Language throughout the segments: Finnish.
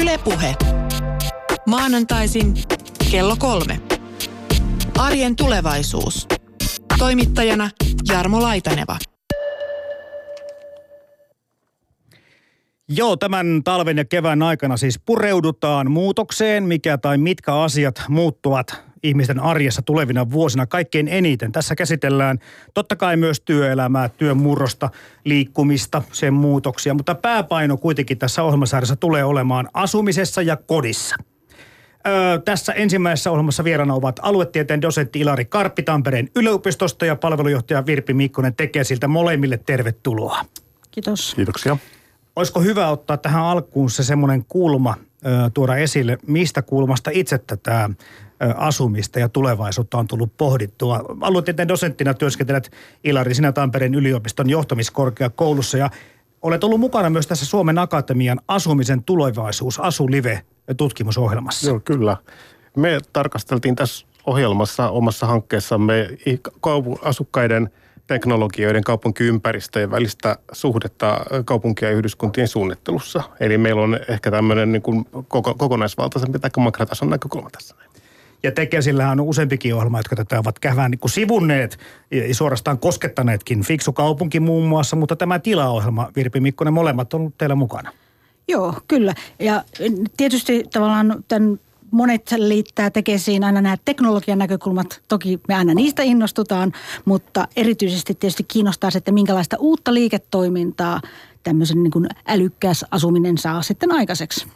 Ylepuhe. Maanantaisin kello kolme. Arjen tulevaisuus. Toimittajana Jarmo Laitaneva. Joo, tämän talven ja kevään aikana siis pureudutaan muutokseen, mikä tai mitkä asiat muuttuvat ihmisten arjessa tulevina vuosina kaikkein eniten. Tässä käsitellään totta kai myös työelämää, työn murrosta, liikkumista, sen muutoksia, mutta pääpaino kuitenkin tässä ohjelmasarjassa tulee olemaan asumisessa ja kodissa. Öö, tässä ensimmäisessä ohjelmassa vieraana ovat aluetieteen dosentti Ilari Karppi Tampereen yliopistosta ja palvelujohtaja Virpi Mikkonen tekee siltä molemmille tervetuloa. Kiitos. Kiitoksia. Olisiko hyvä ottaa tähän alkuun se semmoinen kulma tuoda esille, mistä kulmasta itse tätä asumista ja tulevaisuutta on tullut pohdittua. Aluetieteen dosenttina työskentelet Ilari sinä Tampereen yliopiston johtamiskorkeakoulussa ja olet ollut mukana myös tässä Suomen Akatemian asumisen tulevaisuus, Asulive tutkimusohjelmassa. Joo, kyllä. Me tarkasteltiin tässä ohjelmassa omassa hankkeessamme asukkaiden teknologioiden kaupunkiympäristöjen välistä suhdetta kaupunkia ja yhdyskuntien suunnittelussa. Eli meillä on ehkä tämmöinen niin kuin koko, kokonaisvaltaisempi tai makratason näkökulma tässä. Ja Tekesillä on useampikin ohjelma, jotka tätä ovat kähvään niin sivunneet ja suorastaan koskettaneetkin. Fiksu kaupunki muun muassa, mutta tämä tilaohjelma, Virpi Mikkonen, molemmat on ollut teillä mukana. Joo, kyllä. Ja tietysti tavallaan tämän monet liittää tekesiin aina nämä teknologian näkökulmat. Toki me aina niistä innostutaan, mutta erityisesti tietysti kiinnostaa se, että minkälaista uutta liiketoimintaa tämmöisen niin kuin asuminen saa sitten aikaiseksi.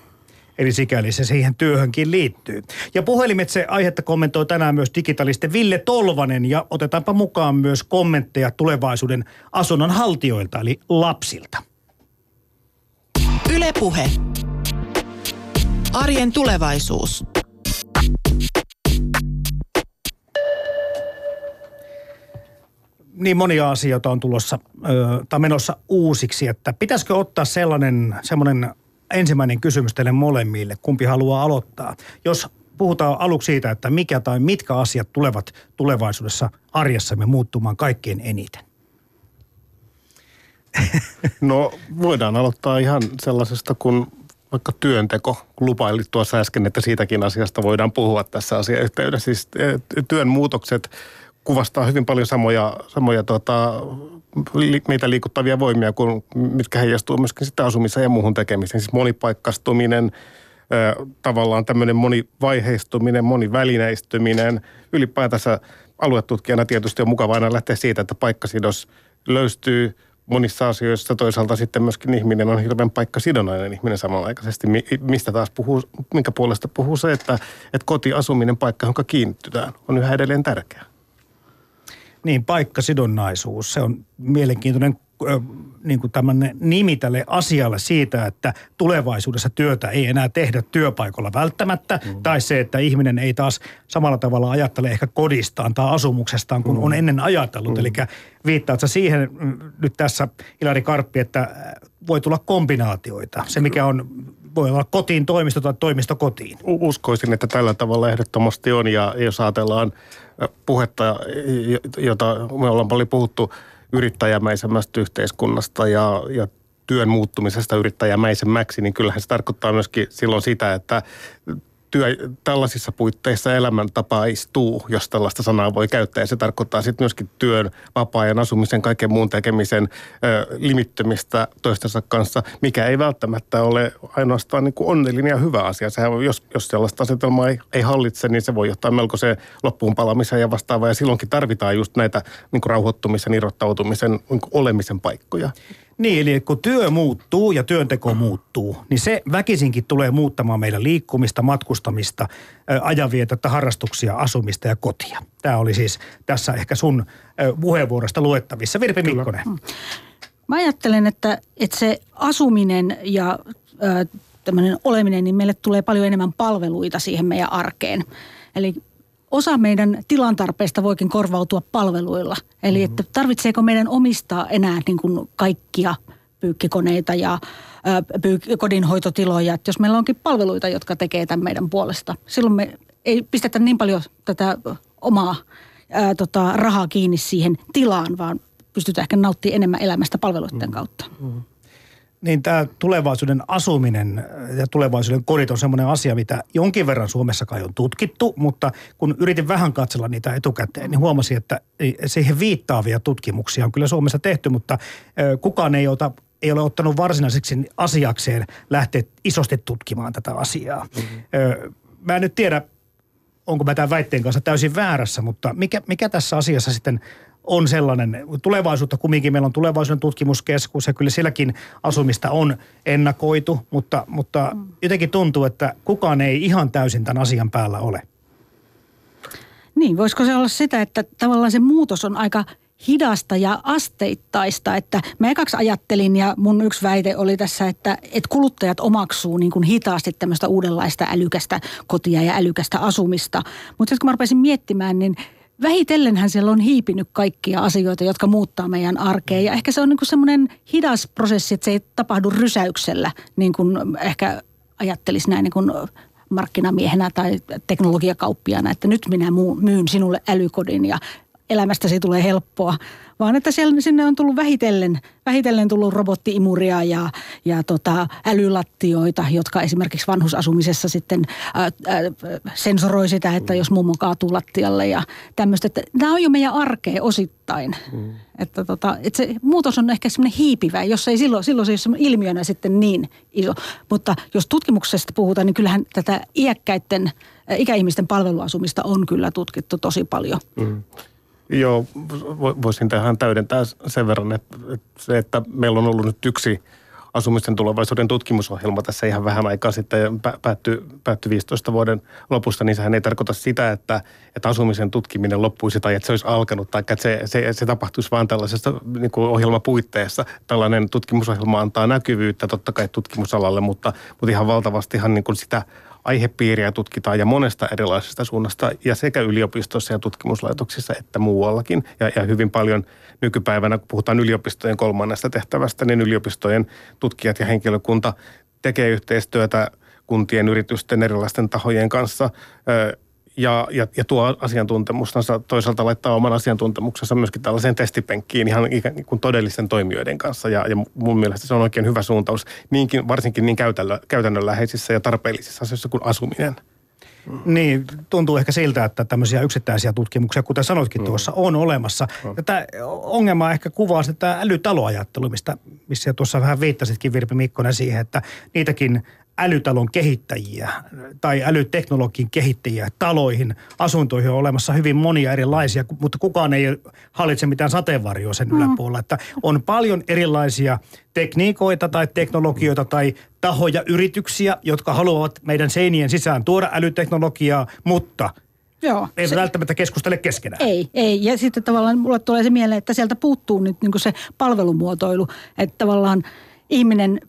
Eli sikäli se siihen työhönkin liittyy. Ja puhelimitse aihetta kommentoi tänään myös digitaliste Ville Tolvanen ja otetaanpa mukaan myös kommentteja tulevaisuuden asunnon haltijoilta eli lapsilta. Ylepuhe. Arjen tulevaisuus. Niin monia asioita on tulossa ö, tai menossa uusiksi, että pitäisikö ottaa sellainen semmoinen ensimmäinen kysymys teille molemmille, kumpi haluaa aloittaa. Jos puhutaan aluksi siitä, että mikä tai mitkä asiat tulevat tulevaisuudessa arjessamme muuttumaan kaikkein eniten. No voidaan aloittaa ihan sellaisesta kuin vaikka työnteko. Lupailit tuossa äsken, että siitäkin asiasta voidaan puhua tässä asiayhteydessä. Siis eh, työn muutokset kuvastaa hyvin paljon samoja, samoja tota, meitä liikuttavia voimia, kuin, mitkä heijastuu myöskin sitten asumiseen ja muuhun tekemiseen. Siis monipaikkaistuminen, tavallaan tämmöinen monivaiheistuminen, monivälineistyminen. Ylipäätänsä aluetutkijana tietysti on mukava aina lähteä siitä, että paikkasidos löystyy – monissa asioissa toisaalta sitten myöskin ihminen on hirveän paikkasidonnainen ihminen samanaikaisesti, mistä taas puhuu, minkä puolesta puhuu se, että, että kotiasuminen, paikka, jonka kiinnittytään, on yhä edelleen tärkeä. Niin, paikkasidonnaisuus, se on mielenkiintoinen niin kuin tämmöinen nimi tälle asialle siitä, että tulevaisuudessa työtä ei enää tehdä työpaikalla välttämättä, mm. tai se, että ihminen ei taas samalla tavalla ajattele ehkä kodistaan tai asumuksestaan kuin mm. on ennen ajatellut. Mm. Eli viittaatko siihen mm, nyt tässä Ilari Karppi, että voi tulla kombinaatioita. Se, mikä on voi olla kotiin toimisto tai toimisto kotiin. Uskoisin, että tällä tavalla ehdottomasti on ja jos ajatellaan puhetta, jota me ollaan paljon puhuttu yrittäjämäisemmästä yhteiskunnasta ja, ja työn muuttumisesta yrittäjämäisemmäksi, niin kyllähän se tarkoittaa myöskin silloin sitä, että työ tällaisissa puitteissa elämäntapa-istuu, jos tällaista sanaa voi käyttää. Ja se tarkoittaa sitten myöskin työn, vapaa-ajan asumisen, kaiken muun tekemisen ö, limittymistä toistensa kanssa, mikä ei välttämättä ole ainoastaan niin kuin onnellinen ja hyvä asia. Sehän, jos, jos sellaista asetelmaa ei, ei hallitse, niin se voi johtaa melkoiseen loppuun palamiseen ja vastaavaa. Ja silloinkin tarvitaan just näitä niin kuin rauhoittumisen, irrottautumisen, niin kuin olemisen paikkoja. Niin, eli kun työ muuttuu ja työnteko muuttuu, niin se väkisinkin tulee muuttamaan meidän liikkumista, matkustamista, ajanvietettä, harrastuksia, asumista ja kotia. Tämä oli siis tässä ehkä sun puheenvuorosta luettavissa. Virpi Mikkonen. Mm. Mä ajattelen, että, että se asuminen ja tämmöinen oleminen, niin meille tulee paljon enemmän palveluita siihen meidän arkeen. Eli osa meidän tilantarpeesta voikin korvautua palveluilla. Eli mm-hmm. että tarvitseeko meidän omistaa enää niin kuin kaikkia pyykkikoneita ja pyykki, kodinhoitotiloja. Että jos meillä onkin palveluita, jotka tekee tämän meidän puolesta, silloin me ei pistetä niin paljon tätä omaa ää, tota, rahaa kiinni siihen tilaan, vaan pystytään ehkä nauttimaan enemmän elämästä palveluiden mm-hmm. kautta. Mm-hmm. Niin tämä tulevaisuuden asuminen ja tulevaisuuden kodit on semmoinen asia, mitä jonkin verran Suomessa kai on tutkittu, mutta kun yritin vähän katsella niitä etukäteen, niin huomasin, että siihen viittaavia tutkimuksia on kyllä Suomessa tehty, mutta kukaan ei ota ei ole ottanut varsinaiseksi asiakseen lähteä isosti tutkimaan tätä asiaa. Mm-hmm. Mä en nyt tiedä, onko mä tämän väitteen kanssa täysin väärässä, mutta mikä, mikä tässä asiassa sitten on sellainen, tulevaisuutta kumminkin meillä on tulevaisuuden tutkimuskeskus ja kyllä silläkin asumista on ennakoitu, mutta, mutta mm. jotenkin tuntuu, että kukaan ei ihan täysin tämän asian päällä ole. Niin, voisiko se olla sitä, että tavallaan se muutos on aika hidasta ja asteittaista, että mä ekaksi ajattelin ja mun yksi väite oli tässä, että, että kuluttajat omaksuu niin kuin hitaasti tämmöistä uudenlaista älykästä kotia ja älykästä asumista. Mutta sitten kun mä rupesin miettimään, niin vähitellenhän siellä on hiipinyt kaikkia asioita, jotka muuttaa meidän arkea. Ja ehkä se on niin semmoinen hidas prosessi, että se ei tapahdu rysäyksellä, niin kuin ehkä ajattelisi näin niin kuin markkinamiehenä tai teknologiakauppiana, että nyt minä myyn sinulle älykodin ja elämästäsi tulee helppoa, vaan että siellä, sinne on tullut vähitellen, vähitellen tullut robottiimuria ja, ja tota, älylattioita, jotka esimerkiksi vanhusasumisessa sitten ää, ää, sensoroi sitä, että jos mummo kaatuu lattialle ja tämmöistä. Että nämä on jo meidän arkea osittain. Mm. Että, tota, että se muutos on ehkä semmoinen hiipivä, jos ei silloin, silloin se ei ole ilmiönä sitten niin iso. Mutta jos tutkimuksesta puhutaan, niin kyllähän tätä iäkkäiden ikäihmisten palveluasumista on kyllä tutkittu tosi paljon. Mm. Joo, voisin tähän täydentää sen verran, että se, että meillä on ollut nyt yksi asumisten tulevaisuuden tutkimusohjelma tässä ihan vähän aikaa sitten päättyi, päättyi 15 vuoden lopusta, niin sehän ei tarkoita sitä, että, että asumisen tutkiminen loppuisi tai että se olisi alkanut tai että se, se, se tapahtuisi vain tällaisessa niin kuin ohjelmapuitteissa. Tällainen tutkimusohjelma antaa näkyvyyttä totta kai tutkimusalalle, mutta, mutta ihan valtavastihan niin kuin sitä aihepiiriä tutkitaan ja monesta erilaisesta suunnasta ja sekä yliopistossa ja tutkimuslaitoksissa että muuallakin. Ja, ja hyvin paljon nykypäivänä, kun puhutaan yliopistojen kolmannesta tehtävästä, niin yliopistojen tutkijat ja henkilökunta tekee yhteistyötä kuntien, yritysten, erilaisten tahojen kanssa ja, ja, ja tuo asiantuntemustansa toisaalta laittaa oman asiantuntemuksensa myöskin tällaiseen testipenkkiin ihan ikään kuin todellisten toimijoiden kanssa. Ja, ja mun mielestä se on oikein hyvä suuntaus, niinkin, varsinkin niin käytännönläheisissä ja tarpeellisissa asioissa kuin asuminen. Niin, tuntuu ehkä siltä, että tämmöisiä yksittäisiä tutkimuksia, kuten sanoitkin mm. tuossa, on olemassa. Mm. Tätä ongelmaa ehkä kuvaa sitä älytaloajattelu, mistä, missä tuossa vähän viittasitkin Virpi Mikkonen siihen, että niitäkin älytalon kehittäjiä tai älyteknologian kehittäjiä taloihin, asuntoihin on olemassa hyvin monia erilaisia, mutta kukaan ei hallitse mitään sateenvarjoa sen mm. yläpuolella. Että on paljon erilaisia tekniikoita tai teknologioita tai tahoja, yrityksiä, jotka haluavat meidän seinien sisään tuoda älyteknologiaa, mutta Joo, ei se, välttämättä keskustele keskenään. Ei, ei. Ja sitten tavallaan mulle tulee se mieleen, että sieltä puuttuu nyt niin se palvelumuotoilu. Että tavallaan ihminen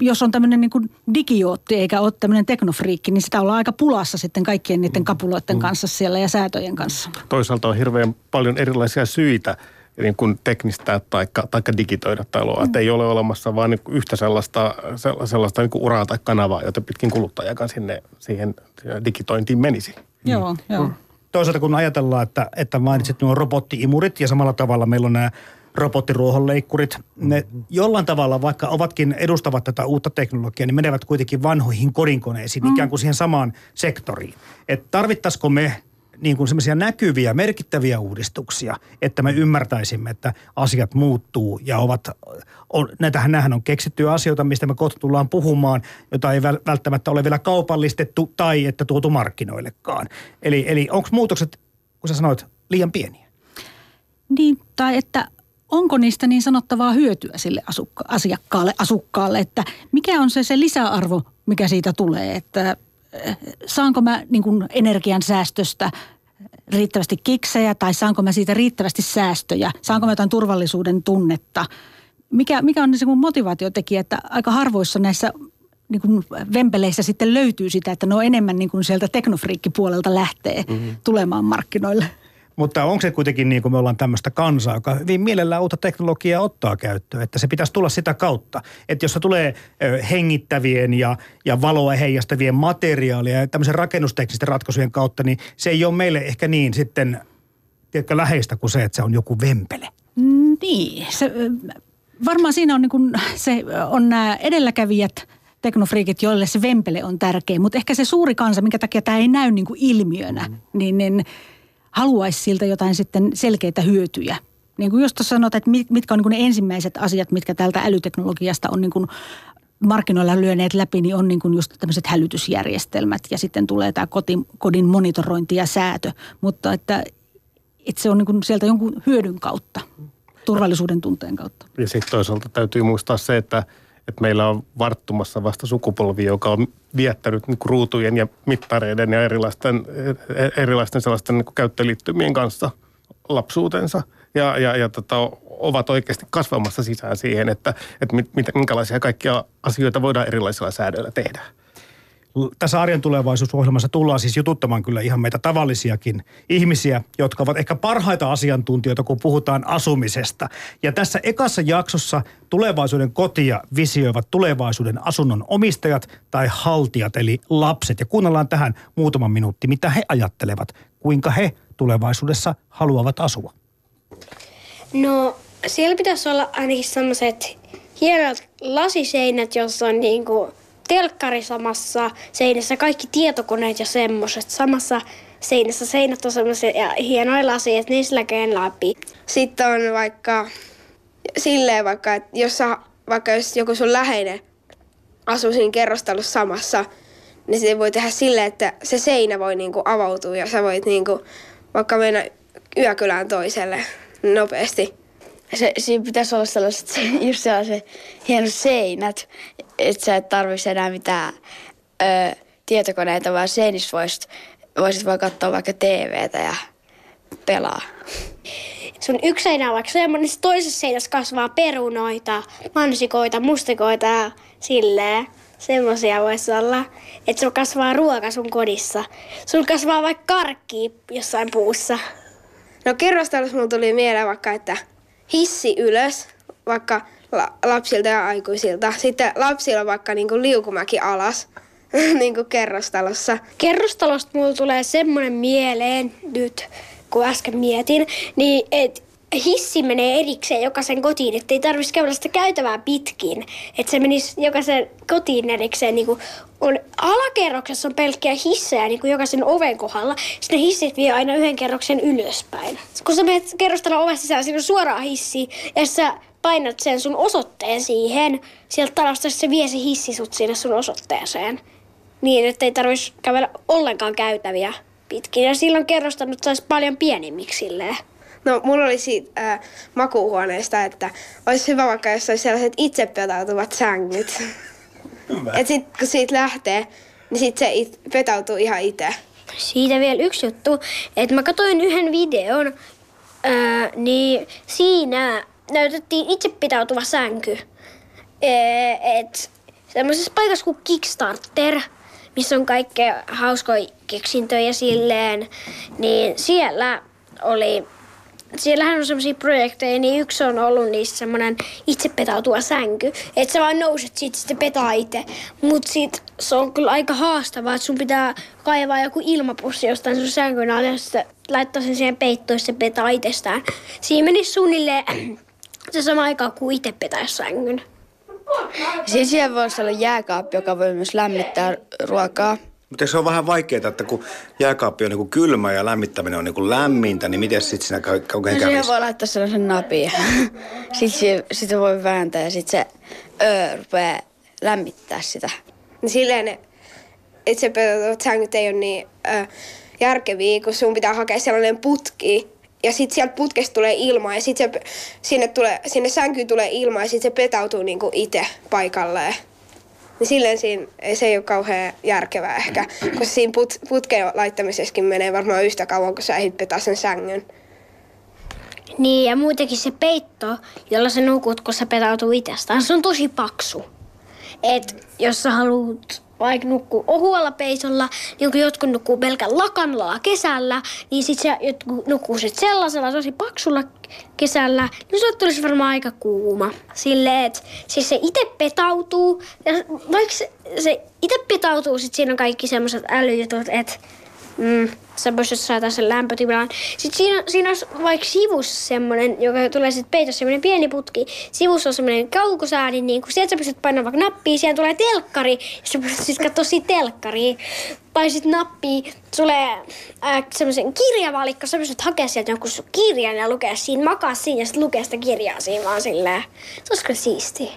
jos on tämmöinen niin kuin digiotti eikä ole tämmöinen teknofriikki, niin sitä ollaan aika pulassa sitten kaikkien niiden kapuloiden kanssa siellä ja säätöjen kanssa. Toisaalta on hirveän paljon erilaisia syitä niin kuin teknistää tai digitoida taloa. Mm. Että ei ole olemassa vain niin yhtä sellaista, sellaista niin kuin uraa tai kanavaa, jota pitkin kuluttajakaan sinne siihen digitointiin menisi. Mm. Joo, joo. Mm. Toisaalta kun ajatellaan, että, että mainitsit nuo robottiimurit ja samalla tavalla meillä on nämä robottiruohonleikkurit, ne jollain tavalla, vaikka ovatkin edustavat tätä uutta teknologiaa, niin menevät kuitenkin vanhoihin kodinkoneisiin, mm. ikään kuin siihen samaan sektoriin. Että tarvittaisiko me niin kuin semmoisia näkyviä, merkittäviä uudistuksia, että me ymmärtäisimme, että asiat muuttuu ja ovat, on, näitähän nämähän on keksittyjä asioita, mistä me kohta tullaan puhumaan, jota ei välttämättä ole vielä kaupallistettu tai että tuotu markkinoillekaan. Eli, eli onko muutokset, kun sä sanoit, liian pieniä? Niin, tai että onko niistä niin sanottavaa hyötyä sille asukka- asiakkaalle, asukkaalle, että mikä on se, se lisäarvo, mikä siitä tulee, että eh, saanko mä niin kuin energian säästöstä riittävästi kiksejä tai saanko mä siitä riittävästi säästöjä, saanko mä jotain turvallisuuden tunnetta. Mikä, mikä on se mun motivaatiotekijä, että aika harvoissa näissä niin kuin vempeleissä sitten löytyy sitä, että ne on enemmän niin kuin sieltä teknofriikkipuolelta lähtee mm-hmm. tulemaan markkinoille. Mutta onko se kuitenkin niin kuin me ollaan tämmöistä kansaa, joka hyvin mielellään uutta teknologiaa ottaa käyttöön, että se pitäisi tulla sitä kautta. Että jos se tulee hengittävien ja, ja valoa heijastavien materiaalia ja tämmöisen rakennusteknisten ratkaisujen kautta, niin se ei ole meille ehkä niin sitten tiedätkö, läheistä kuin se, että se on joku vempele. Niin, se, varmaan siinä on, niin kuin, se, on nämä edelläkävijät, teknofriikit, joille se vempele on tärkeä. Mutta ehkä se suuri kansa, minkä takia tämä ei näy niin kuin ilmiönä, mm. niin, niin haluaisi siltä jotain sitten selkeitä hyötyjä. Niin kuin just sanot, että mitkä on niin ne ensimmäiset asiat, mitkä tältä älyteknologiasta on niin kuin markkinoilla lyöneet läpi, niin on niin kuin just tämmöiset hälytysjärjestelmät ja sitten tulee tämä kodin, kodin monitorointi ja säätö. Mutta että, että se on niin kuin sieltä jonkun hyödyn kautta, turvallisuuden tunteen kautta. Ja sitten toisaalta täytyy muistaa se, että, että meillä on varttumassa vasta sukupolvi, joka on viettänyt niin kuin ruutujen ja mittareiden ja erilaisten, erilaisten sellaisten niin kuin käyttöliittymien kanssa lapsuutensa. Ja, ja, ja tota, ovat oikeasti kasvamassa sisään siihen, että, että mit, minkälaisia kaikkia asioita voidaan erilaisilla säädöillä tehdä. Tässä arjen tulevaisuusohjelmassa tullaan siis jututtamaan kyllä ihan meitä tavallisiakin ihmisiä, jotka ovat ehkä parhaita asiantuntijoita, kun puhutaan asumisesta. Ja tässä ekassa jaksossa tulevaisuuden kotia visioivat tulevaisuuden asunnon omistajat tai haltijat, eli lapset. Ja kuunnellaan tähän muutama minuutti, mitä he ajattelevat, kuinka he tulevaisuudessa haluavat asua. No siellä pitäisi olla ainakin sellaiset hienot lasiseinät, jossa on niinku telkkari samassa seinässä, kaikki tietokoneet ja semmoiset samassa seinässä. Seinät on semmoisia ja hienoja lasia, että niissä näkee läpi. Sitten on vaikka silleen vaikka, että jos, sä, vaikka jos joku sun läheinen asuu siinä kerrostalossa samassa, niin se voi tehdä silleen, että se seinä voi niinku avautua ja sä voit niinku vaikka mennä yökylään toiselle nopeasti se, siinä pitäisi olla sellaiset, just sellaiset hienot seinät, että sä et tarvitsisi enää mitään ö, tietokoneita, vaan seinissä voisit, voisit vaan katsoa vaikka TVtä ja pelaa. Sun yksi seinä on vaikka semmoinen, niin toisessa seinässä kasvaa perunoita, mansikoita, mustikoita ja silleen. Semmoisia voisi olla, että sun kasvaa ruoka sun kodissa. Sun kasvaa vaikka karkki jossain puussa. No kerrostalossa mulla tuli mieleen vaikka, että hissi ylös, vaikka la- lapsilta ja aikuisilta. Sitten lapsilla vaikka niinku liukumäki alas, niin kuin kerrostalossa. Kerrostalosta mulla tulee semmoinen mieleen nyt, kun äsken mietin, niin että hissi menee erikseen jokaisen kotiin, että ei tarvitsisi käydä sitä käytävää pitkin. Että se menisi jokaisen kotiin erikseen. Niin kuin on, alakerroksessa on pelkkiä hissejä niin kuin jokaisen oven kohdalla. Sitten hissit vie aina yhden kerroksen ylöspäin. Kun sä menet kerrostalon ovesta sisään, siinä on suoraan hissi. Ja sä painat sen sun osoitteen siihen. Sieltä talosta se vie se hissi sut sinne sun osoitteeseen. Niin, että ei tarvitsisi kävellä ollenkaan käytäviä pitkin. Ja silloin kerrostanut saisi paljon pienimmiksi silleen. No, mulla oli siitä äh, makuuhuoneesta, että olisi hyvä vaikka, jos olisi sellaiset itsepetautuvat sängyt. Et sit kun siitä lähtee, niin sit se it, petautuu ihan itse. Siitä vielä yksi juttu, että mä katsoin yhden videon, ää, niin siinä näytettiin itsepitautuva sänky. Et semmoisessa paikassa kuin Kickstarter, missä on kaikkea hauskoja keksintöjä silleen, niin siellä oli siellähän on semmoisia projekteja, niin yksi on ollut niissä semmoinen itse petautua sänky. Että sä vaan nouset siitä, sitten petaa itse. Mutta sit se on kyllä aika haastavaa, että sun pitää kaivaa joku ilmapussi jostain sun sänkyn alle sitten laittaa sen siihen peittoon ja petaa itsestään. Siinä menisi suunnilleen se sama aika kuin itse petäisi sängyn. Siis siellä voisi olla jääkaappi, joka voi myös lämmittää ruokaa. Mutta se on vähän vaikeaa, että kun jääkaappi on niin kylmä ja lämmittäminen on niin lämmintä, niin miten sitten siinä kauhean no, kävisi? voi laittaa sellaisen napin. sitten sitä voi vääntää ja sitten se öö, rupeaa lämmittää sitä. Niin silleen itsepetoutuvat sängyt ei ole niin ö, järkeviä, kun sun pitää hakea sellainen putki, ja sitten sieltä putkesta tulee ilma ja sitten sinne, tulee, sinne sänkyyn tulee ilma ja sitten se petautuu niinku itse paikalleen. Niin silleen siinä, se ei ole kauhean järkevää ehkä, koska siinä put, putkeen laittamisessakin menee varmaan yhtä kauan, kun sä ehdit petaa sen sängyn. Niin, ja muutenkin se peitto, jolla sä nukut, kun sä petautuu itsestään, se on tosi paksu. Et jos sä haluat vaikka nukkuu ohuella peisolla, niin kun jotkut nukkuu pelkän lakanlaa kesällä, niin sit se jotkut nukkuu sit sellaisella tosi paksulla kesällä, niin se tulisi varmaan aika kuuma. Silleen, että siis se itse petautuu, ja vaikka se, se itse petautuu, sit siinä on kaikki semmoiset älyjutut, että mm, semmoisessa saataisiin lämpötilaan. Sitten siinä, siinä olisi vaikka sivussa semmoinen, joka tulee sitten peitossa semmoinen pieni putki. Sivussa on semmoinen kaukosääni, niin kun sieltä sä pystyt painamaan vaikka nappia, siellä tulee telkkari, ja sä pystyt siis katsoa siitä telkkaria. Tai sitten nappia, tulee äh, semmoisen kirjavalikko, sä pystyt hakemaan sieltä jonkun sun kirjan ja lukea siinä, makaa siinä ja sitten lukea sitä kirjaa siinä vaan silleen. Se olisi kyllä siistiä.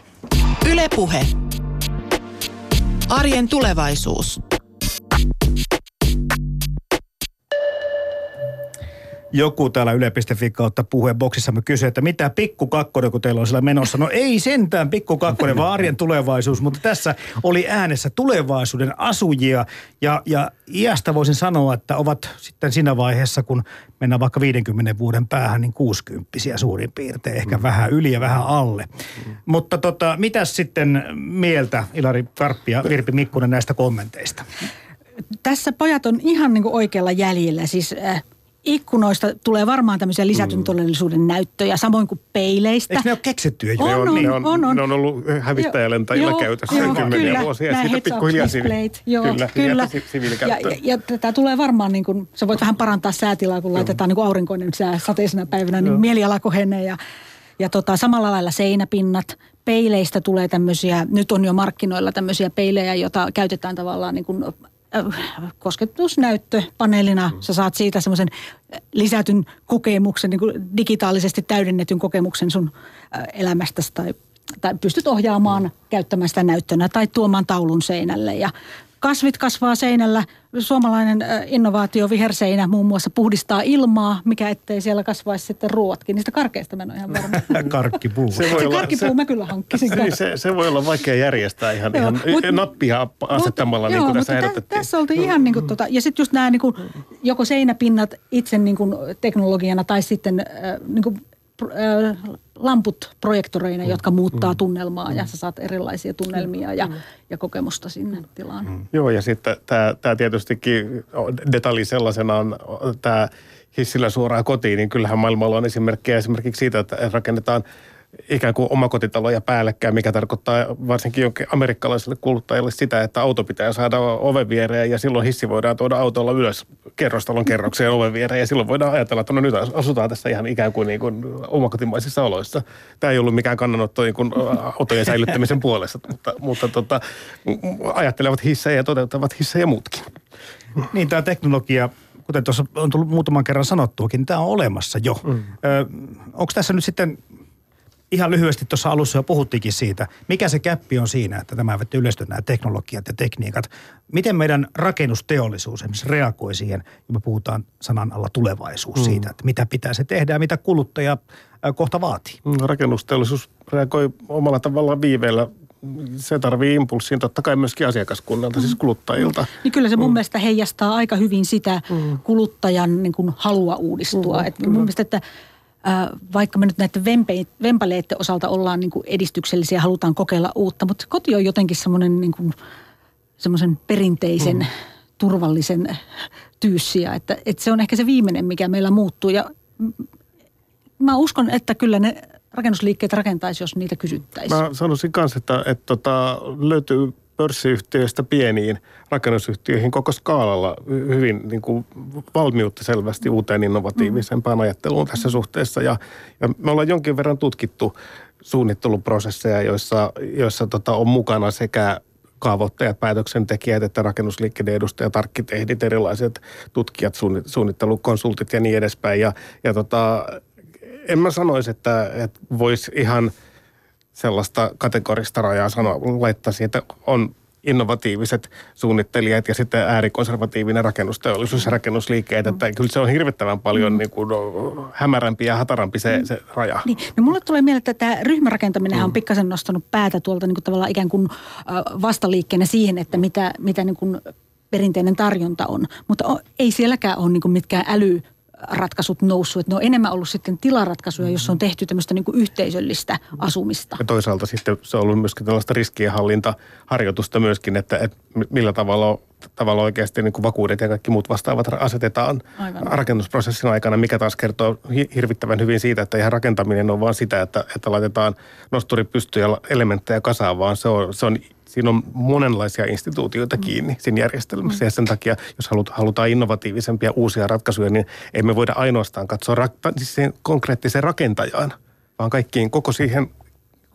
Ylepuhe. Arjen tulevaisuus. Joku täällä yle.fi kautta puheboksissa me kysyi, että mitä pikku kakkonen, kun teillä on siellä menossa. No ei sentään pikku kakkonen, vaan arjen tulevaisuus, mutta tässä oli äänessä tulevaisuuden asujia. Ja, ja iästä voisin sanoa, että ovat sitten siinä vaiheessa, kun mennään vaikka 50 vuoden päähän, niin 60 suurin piirtein, ehkä mm. vähän yli ja vähän alle. Mm. Mutta tota, mitäs sitten mieltä Ilari Karppi ja Virpi Mikkunen näistä kommenteista? Tässä pojat on ihan niin kuin oikealla jäljellä. Siis äh, ikkunoista tulee varmaan tämmöisiä lisätyn todellisuuden näyttöjä, samoin kuin peileistä. Eikö ne ole keksittyjä jo? On, on, on, ne on, on, on. ne on ollut hävittäjälentäjillä Joo, käytössä joo, kymmeniä kyllä. vuosia. Nämä siitä pikkuhiljaa sivi, displayt, joo, kyllä, kyllä. Ja, Ja, siviilikäyttöön. ja, ja tätä tulee varmaan, niin kuin, sä voit vähän parantaa säätilaa, kun laitetaan niin kuin aurinkoinen sää sateisena päivänä, niin mieliala kohenee ja, ja tota, samalla lailla seinäpinnat. Peileistä tulee tämmöisiä, nyt on jo markkinoilla tämmöisiä peilejä, joita käytetään tavallaan niin kuin äh, kosketusnäyttöpaneelina. Sä saat siitä semmoisen lisätyn kokemuksen, niin kuin digitaalisesti täydennetyn kokemuksen sun äh, elämästäsi tai, tai pystyt ohjaamaan käyttämään sitä näyttönä tai tuomaan taulun seinälle. Ja kasvit kasvaa seinällä. Suomalainen innovaatio viherseinä muun muassa puhdistaa ilmaa, mikä ettei siellä kasvaisi sitten ruoatkin. Niistä karkeista mä en ole ihan varma. Karkkipuu. Se Se karkkipuu mä kyllä hankkisin se, kanssa. se, se voi olla vaikea järjestää ihan, Joo, ihan mut- nappia asettamalla, niin kuin tässä mutta tä-. Tässä oltiin ihan niin kuin tota, ja sitten just nämä niin kuin, joko seinäpinnat itse niin kuin teknologiana tai sitten niin kuin, lamput projektoreina, jotka muuttaa tunnelmaa ja sä saat erilaisia tunnelmia ja, ja kokemusta sinne tilaan. Joo, ja sitten tämä, tämä tietystikin detalji sellaisenaan, tämä hissillä suoraan kotiin, niin kyllähän maailmalla on esimerkkejä esimerkiksi siitä, että rakennetaan ikään kuin omakotitaloja päällekkäin, mikä tarkoittaa varsinkin jonkin amerikkalaiselle kuluttajalle sitä, että auto pitää saada oven viereen ja silloin hissi voidaan tuoda autolla ylös kerrostalon kerrokseen oven viereen ja silloin voidaan ajatella, että no nyt asutaan tässä ihan ikään kuin, niin kuin omakotimaisissa oloissa. Tämä ei ollut mikään kannanotto niin kuin autojen säilyttämisen puolesta, mutta, mutta tota, ajattelevat hissejä ja toteuttavat hissejä muutkin. Niin tämä teknologia, kuten tuossa on tullut muutaman kerran sanottuakin, niin tämä on olemassa jo. Mm. Onko tässä nyt sitten, ihan lyhyesti tuossa alussa jo puhuttiinkin siitä, mikä se käppi on siinä, että tämä eivät yleisty nämä teknologiat ja tekniikat. Miten meidän rakennusteollisuus esimerkiksi reagoi siihen, kun me puhutaan sanan alla tulevaisuus mm. siitä, että mitä pitää se tehdä ja mitä kuluttaja kohta vaatii. Mm, Rakennusteollisuus reagoi omalla tavallaan viiveellä. Se tarvii impulssiin totta kai myöskin asiakaskunnalta, siis kuluttajilta. Niin kyllä se mun mm. mielestä heijastaa aika hyvin sitä mm. kuluttajan niin kuin halua uudistua. Mm, Et mun mielestä, että vaikka me nyt näiden vempe- vempaleiden osalta ollaan niin kuin edistyksellisiä ja halutaan kokeilla uutta, mutta koti on jotenkin semmoinen niin kuin, semmoisen perinteisen, mm. turvallisen tyyssiä, että, että se on ehkä se viimeinen, mikä meillä muuttuu. Ja mä uskon, että kyllä ne rakennusliikkeet rakentaisi, jos niitä kysyttäisiin. Mä sanoisin kanssa, että, että tota, löytyy pörssiyhtiöistä pieniin rakennusyhtiöihin koko skaalalla hyvin niin kuin valmiutta selvästi uuteen innovatiivisempaan ajatteluun tässä suhteessa. Ja, ja me ollaan jonkin verran tutkittu suunnitteluprosesseja, joissa, joissa tota, on mukana sekä kaavoittajat, päätöksentekijät, että rakennusliikkeiden edustajat, arkkitehdit, erilaiset tutkijat, suunnittelukonsultit ja niin edespäin. Ja, ja tota, en mä sanoisi, että, että voisi ihan sellaista kategorista rajaa sanoa, laittaisi, että on innovatiiviset suunnittelijat ja sitten äärikonservatiivinen rakennusteollisuus ja rakennusliikkeet. Että kyllä se on hirvittävän paljon niin kuin, no, hämärämpi ja hatarampi se, se raja. Niin, no mulle tulee mieleen, että tämä ryhmärakentaminen mm. on pikkasen nostanut päätä tuolta niin kuin tavallaan ikään kuin vastaliikkeenä siihen, että mitä, mitä niin kuin perinteinen tarjonta on. Mutta ei sielläkään ole niin kuin mitkään äly ratkaisut noussut. Että ne on enemmän ollut sitten tilaratkaisuja, jossa on tehty tämmöistä niin yhteisöllistä asumista. Ja toisaalta sitten se on ollut myöskin tällaista riskienhallintaharjoitusta myöskin, että, että millä tavalla, tavalla oikeasti niin kuin vakuudet ja kaikki muut vastaavat asetetaan Aivan. rakennusprosessin aikana, mikä taas kertoo hirvittävän hyvin siitä, että ihan rakentaminen on vaan sitä, että, että laitetaan nosturi pystyä elementtejä kasaan, vaan se on, se on siinä on monenlaisia instituutioita kiinni siinä järjestelmässä. Ja sen takia, jos halutaan innovatiivisempia uusia ratkaisuja, niin emme voida ainoastaan katsoa rak- siis siihen konkreettiseen rakentajaan, vaan kaikkiin koko siihen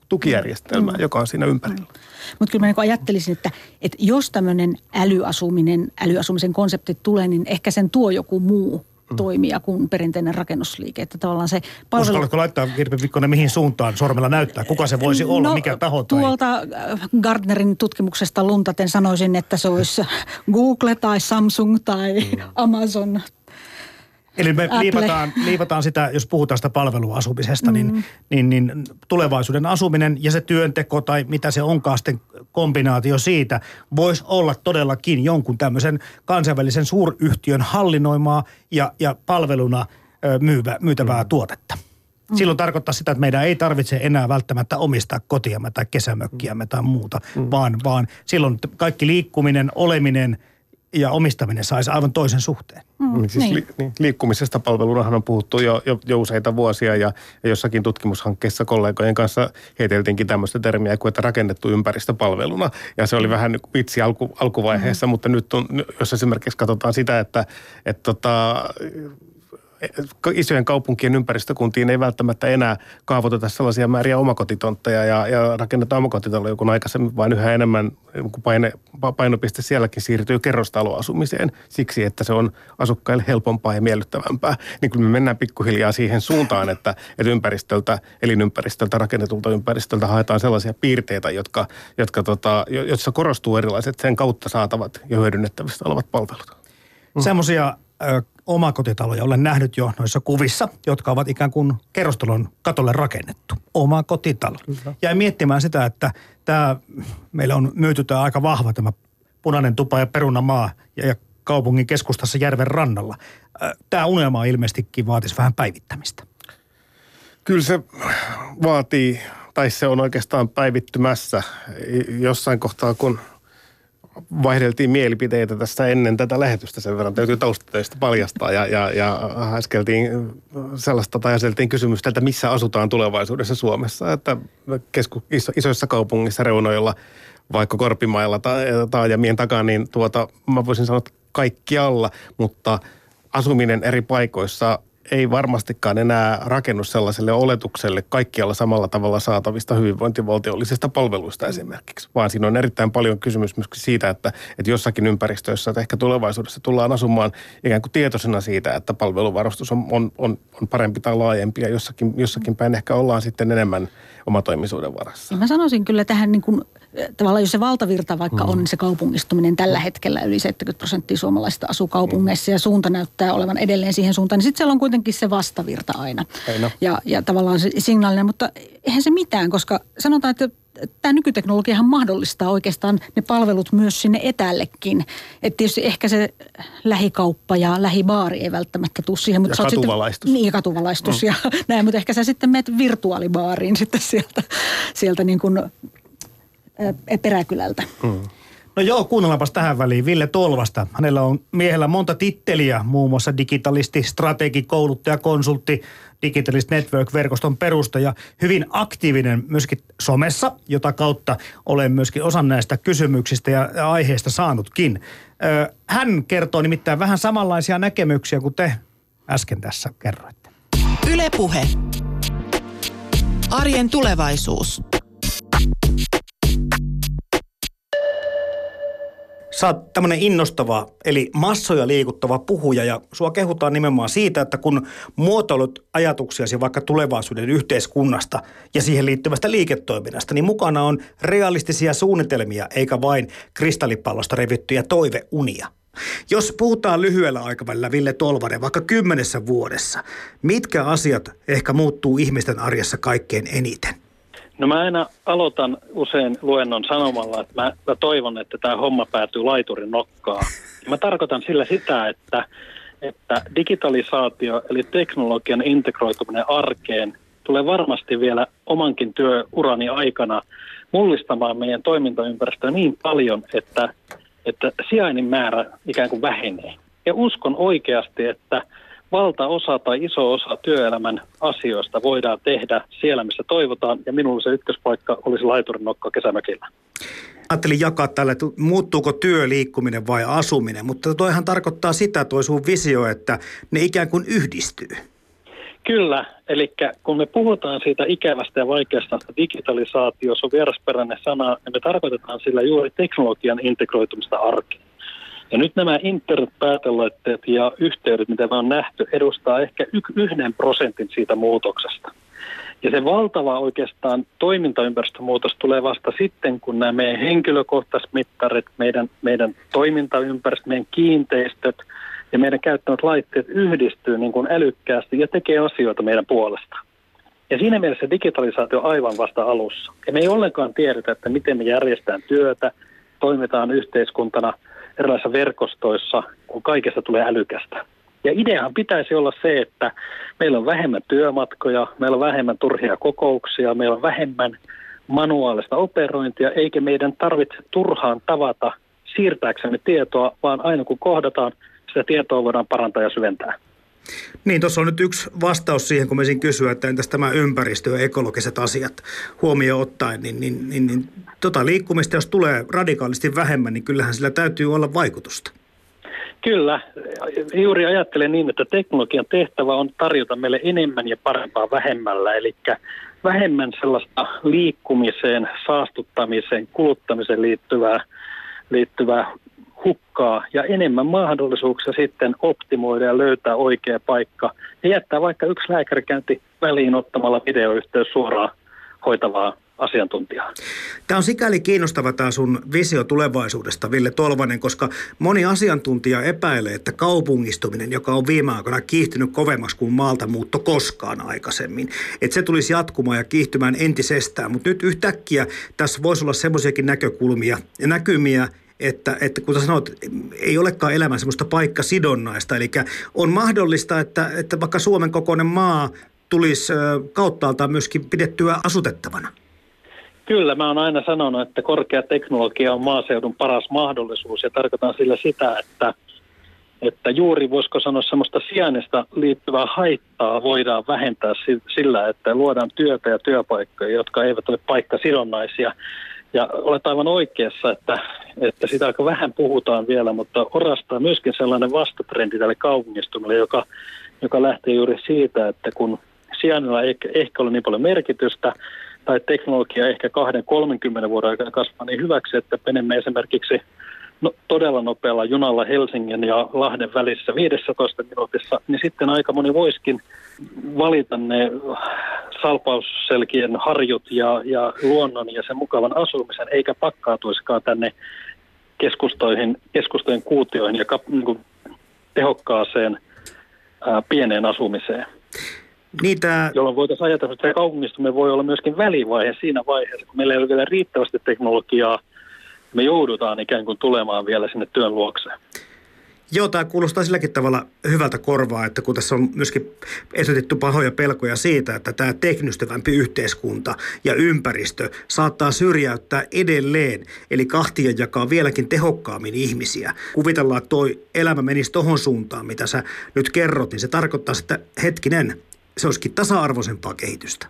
tukijärjestelmään, mm. joka on siinä ympärillä. Mm. Mutta kyllä mä niin ajattelisin, että, että jos tämmöinen älyasuminen, älyasumisen konsepti tulee, niin ehkä sen tuo joku muu mm. Toimija kuin perinteinen rakennusliike. Että tavallaan se palvelu... Uskallatko laittaa Kirpi Mikkonen mihin suuntaan sormella näyttää? Kuka se voisi olla? No, mikä taho? Tai... Tuolta äh, Gardnerin tutkimuksesta luntaten sanoisin, että se olisi Google tai Samsung tai mm. Amazon Eli me liipataan, liipataan sitä, jos puhutaan sitä palveluasumisesta, niin, mm. niin, niin, niin tulevaisuuden asuminen ja se työnteko tai mitä se onkaan sitten kombinaatio siitä, voisi olla todellakin jonkun tämmöisen kansainvälisen suuryhtiön hallinnoimaa ja, ja palveluna myyvä, myytävää mm. tuotetta. Mm. Silloin tarkoittaa sitä, että meidän ei tarvitse enää välttämättä omistaa kotiamme tai kesämökkiämme tai muuta, mm. vaan, vaan silloin kaikki liikkuminen, oleminen – ja omistaminen saisi aivan toisen suhteen. Mm, niin siis niin. Li, niin, liikkumisesta palvelunahan on puhuttu jo, jo, jo useita vuosia ja, ja jossakin tutkimushankkeessa kollegojen kanssa heiteltiinkin tämmöistä termiä kuin, että rakennettu ympäristöpalveluna. Ja se oli vähän niin vitsi alku, alkuvaiheessa, mm. mutta nyt on, jos esimerkiksi katsotaan sitä, että, että tota, isojen kaupunkien ympäristökuntiin ei välttämättä enää kaavoiteta sellaisia määriä omakotitontteja ja, ja rakennetaan omakotitaloja, kun aikaisemmin vain yhä enemmän paine, painopiste sielläkin siirtyy kerrostaloasumiseen siksi, että se on asukkaille helpompaa ja miellyttävämpää. Niin kyllä me mennään pikkuhiljaa siihen suuntaan, että, että ympäristöltä, elinympäristöltä, rakennetulta ympäristöltä haetaan sellaisia piirteitä, jotka, jotka tota, joissa korostuu erilaiset sen kautta saatavat ja hyödynnettävissä olevat palvelut. Mm. Semmoisia omakotitaloja olen nähnyt jo noissa kuvissa, jotka ovat ikään kuin kerrostalon katolle rakennettu. Oma kotitalo. Kyllä. Jäin miettimään sitä, että tämä, meillä on myyty tämä aika vahva tämä punainen tupa ja perunamaa ja, ja kaupungin keskustassa järven rannalla. Tämä unelma ilmeisestikin vaatisi vähän päivittämistä. Kyllä se vaatii, tai se on oikeastaan päivittymässä jossain kohtaa, kun – vaihdeltiin mielipiteitä tässä ennen tätä lähetystä sen verran. Täytyy taustatöistä paljastaa ja, ja, ja äskeltiin sellaista tai aseltiin kysymystä, että missä asutaan tulevaisuudessa Suomessa. Että kesku, iso, isoissa kaupungissa reunoilla, vaikka Korpimailla tai taajamien takaa, niin tuota, mä voisin sanoa, että kaikkialla, mutta asuminen eri paikoissa – ei varmastikaan enää rakennu sellaiselle oletukselle kaikkialla samalla tavalla saatavista hyvinvointivaltiollisista palveluista esimerkiksi, vaan siinä on erittäin paljon kysymys myös siitä, että, että jossakin ympäristössä, että ehkä tulevaisuudessa tullaan asumaan ikään kuin tietoisena siitä, että palveluvarustus on, on, on, on parempi tai laajempi ja jossakin, jossakin päin ehkä ollaan sitten enemmän omatoimisuuden varassa. Ja mä sanoisin kyllä tähän niin kuin tavallaan jos se valtavirta vaikka mm. on se kaupungistuminen tällä hetkellä yli 70 prosenttia suomalaisista asuu kaupungeissa ja suunta näyttää olevan edelleen siihen suuntaan, niin sitten siellä on kuitenkin se vastavirta aina. Aina. Ja, ja tavallaan se signaalinen, mutta eihän se mitään, koska sanotaan, että tämä nykyteknologiahan mahdollistaa oikeastaan ne palvelut myös sinne etällekin. Että tietysti ehkä se lähikauppa ja lähibaari ei välttämättä tule siihen. Mutta ja katuvalaistus. Sitten, niin, katuvalaistus mm. ja näin, mutta ehkä sä sitten menet virtuaalibaariin sitten sieltä, sieltä niin kuin peräkylältä. Mm. No joo, kuunnellaanpas tähän väliin Ville Tolvasta. Hänellä on miehellä monta titteliä, muun muassa digitalisti, strategi, kouluttaja, konsultti, Digitalist Network-verkoston perustaja. Hyvin aktiivinen myöskin somessa, jota kautta olen myöskin osan näistä kysymyksistä ja aiheista saanutkin. Hän kertoo nimittäin vähän samanlaisia näkemyksiä kuin te äsken tässä kerroitte. Ylepuhe. Arjen tulevaisuus. Sä oot tämmöinen innostava, eli massoja liikuttava puhuja ja sua kehutaan nimenomaan siitä, että kun muotoilut ajatuksiasi vaikka tulevaisuuden yhteiskunnasta ja siihen liittyvästä liiketoiminnasta, niin mukana on realistisia suunnitelmia eikä vain kristallipallosta revittyjä toiveunia. Jos puhutaan lyhyellä aikavälillä, Ville Tolvanen, vaikka kymmenessä vuodessa, mitkä asiat ehkä muuttuu ihmisten arjessa kaikkein eniten? No mä aina aloitan usein luennon sanomalla, että mä, mä toivon, että tämä homma päätyy laiturin nokkaan. Mä tarkoitan sillä sitä, että, että digitalisaatio eli teknologian integroituminen arkeen tulee varmasti vielä omankin työurani aikana mullistamaan meidän toimintaympäristöä niin paljon, että, että sijainnin määrä ikään kuin vähenee. Ja uskon oikeasti, että valtaosa tai iso osa työelämän asioista voidaan tehdä siellä, missä toivotaan, ja minulla se ykköspaikka olisi laiturin nokka kesämökillä. Ajattelin jakaa tälle, että muuttuuko työ, liikkuminen vai asuminen, mutta toihan tarkoittaa sitä, toi sun visio, että ne ikään kuin yhdistyy. Kyllä, eli kun me puhutaan siitä ikävästä ja vaikeasta digitalisaatio, se on vierasperäinen sana, niin me tarkoitetaan sillä juuri teknologian integroitumista arkeen. Ja nyt nämä internet-päätelaitteet ja yhteydet, mitä me on nähty, edustaa ehkä yhden prosentin siitä muutoksesta. Ja se valtava oikeastaan toimintaympäristömuutos tulee vasta sitten, kun nämä meidän henkilökohtaiset mittarit, meidän, meidän toimintaympäristö, meidän kiinteistöt ja meidän käyttämät laitteet yhdistyy niin kuin älykkäästi ja tekee asioita meidän puolesta. Ja siinä mielessä digitalisaatio on aivan vasta alussa. Ja me ei ollenkaan tiedetä, että miten me järjestetään työtä, toimitaan yhteiskuntana erilaisissa verkostoissa, kun kaikesta tulee älykästä. Ja ideahan pitäisi olla se, että meillä on vähemmän työmatkoja, meillä on vähemmän turhia kokouksia, meillä on vähemmän manuaalista operointia, eikä meidän tarvitse turhaan tavata siirtääksemme tietoa, vaan aina kun kohdataan, sitä tietoa voidaan parantaa ja syventää. Niin, tuossa on nyt yksi vastaus siihen, kun me siinä kysyä, että entäs tämä ympäristö ja ekologiset asiat huomioon ottaen, niin, niin, niin, niin tota liikkumista, jos tulee radikaalisti vähemmän, niin kyllähän sillä täytyy olla vaikutusta. Kyllä. Juuri ajattelen niin, että teknologian tehtävä on tarjota meille enemmän ja parempaa vähemmällä. Eli vähemmän sellaista liikkumiseen, saastuttamiseen, kuluttamiseen liittyvää, liittyvää hukkaa ja enemmän mahdollisuuksia sitten optimoida ja löytää oikea paikka ja jättää vaikka yksi lääkärikäynti väliin ottamalla videoyhteys suoraan hoitavaa asiantuntijaa. Tämä on sikäli kiinnostava tämä sun visio tulevaisuudesta, Ville Tolvanen, koska moni asiantuntija epäilee, että kaupungistuminen, joka on viime aikoina kiihtynyt kovemmaksi kuin maalta muutto koskaan aikaisemmin, että se tulisi jatkumaan ja kiihtymään entisestään. Mutta nyt yhtäkkiä tässä voisi olla semmoisiakin näkökulmia ja näkymiä, että, että kun sanoit, ei olekaan elämä semmoista paikkasidonnaista. Eli on mahdollista, että, että vaikka Suomen kokoinen maa tulisi kauttaaltaan myöskin pidettyä asutettavana. Kyllä, mä oon aina sanonut, että korkea teknologia on maaseudun paras mahdollisuus ja tarkoitan sillä sitä, että, että juuri voisiko sanoa semmoista sijainnista liittyvää haittaa voidaan vähentää sillä, että luodaan työtä ja työpaikkoja, jotka eivät ole paikkasidonnaisia. Ja olet aivan oikeassa, että, että sitä aika vähän puhutaan vielä, mutta orastaa myöskin sellainen vastatrendi tälle kaupungistumiselle, joka, joka lähtee juuri siitä, että kun sijainnilla ei ehkä ole niin paljon merkitystä, tai teknologia ehkä 20-30 vuoden aikana kasvaa niin hyväksi, että menemme esimerkiksi no, todella nopealla junalla Helsingin ja Lahden välissä 15 minuutissa, niin sitten aika moni voisikin valita ne salpausselkien harjut ja, ja luonnon ja sen mukavan asumisen, eikä pakkaatuisikaan tänne keskustoihin, keskustojen kuutioihin ja kap, niin kuin tehokkaaseen ää, pieneen asumiseen. Niitä... Jolloin voitaisiin ajatella, että kaupungistuminen voi olla myöskin välivaihe siinä vaiheessa, kun meillä ei ole vielä riittävästi teknologiaa, me joudutaan ikään kuin tulemaan vielä sinne työn luokseen. Joo, tämä kuulostaa silläkin tavalla hyvältä korvaa, että kun tässä on myöskin esitetty pahoja pelkoja siitä, että tämä teknistyvämpi yhteiskunta ja ympäristö saattaa syrjäyttää edelleen, eli kahtia jakaa vieläkin tehokkaammin ihmisiä. Kuvitellaan, että tuo elämä menisi tohon suuntaan, mitä sä nyt kerrot, niin se tarkoittaa, että hetkinen, se olisikin tasa-arvoisempaa kehitystä.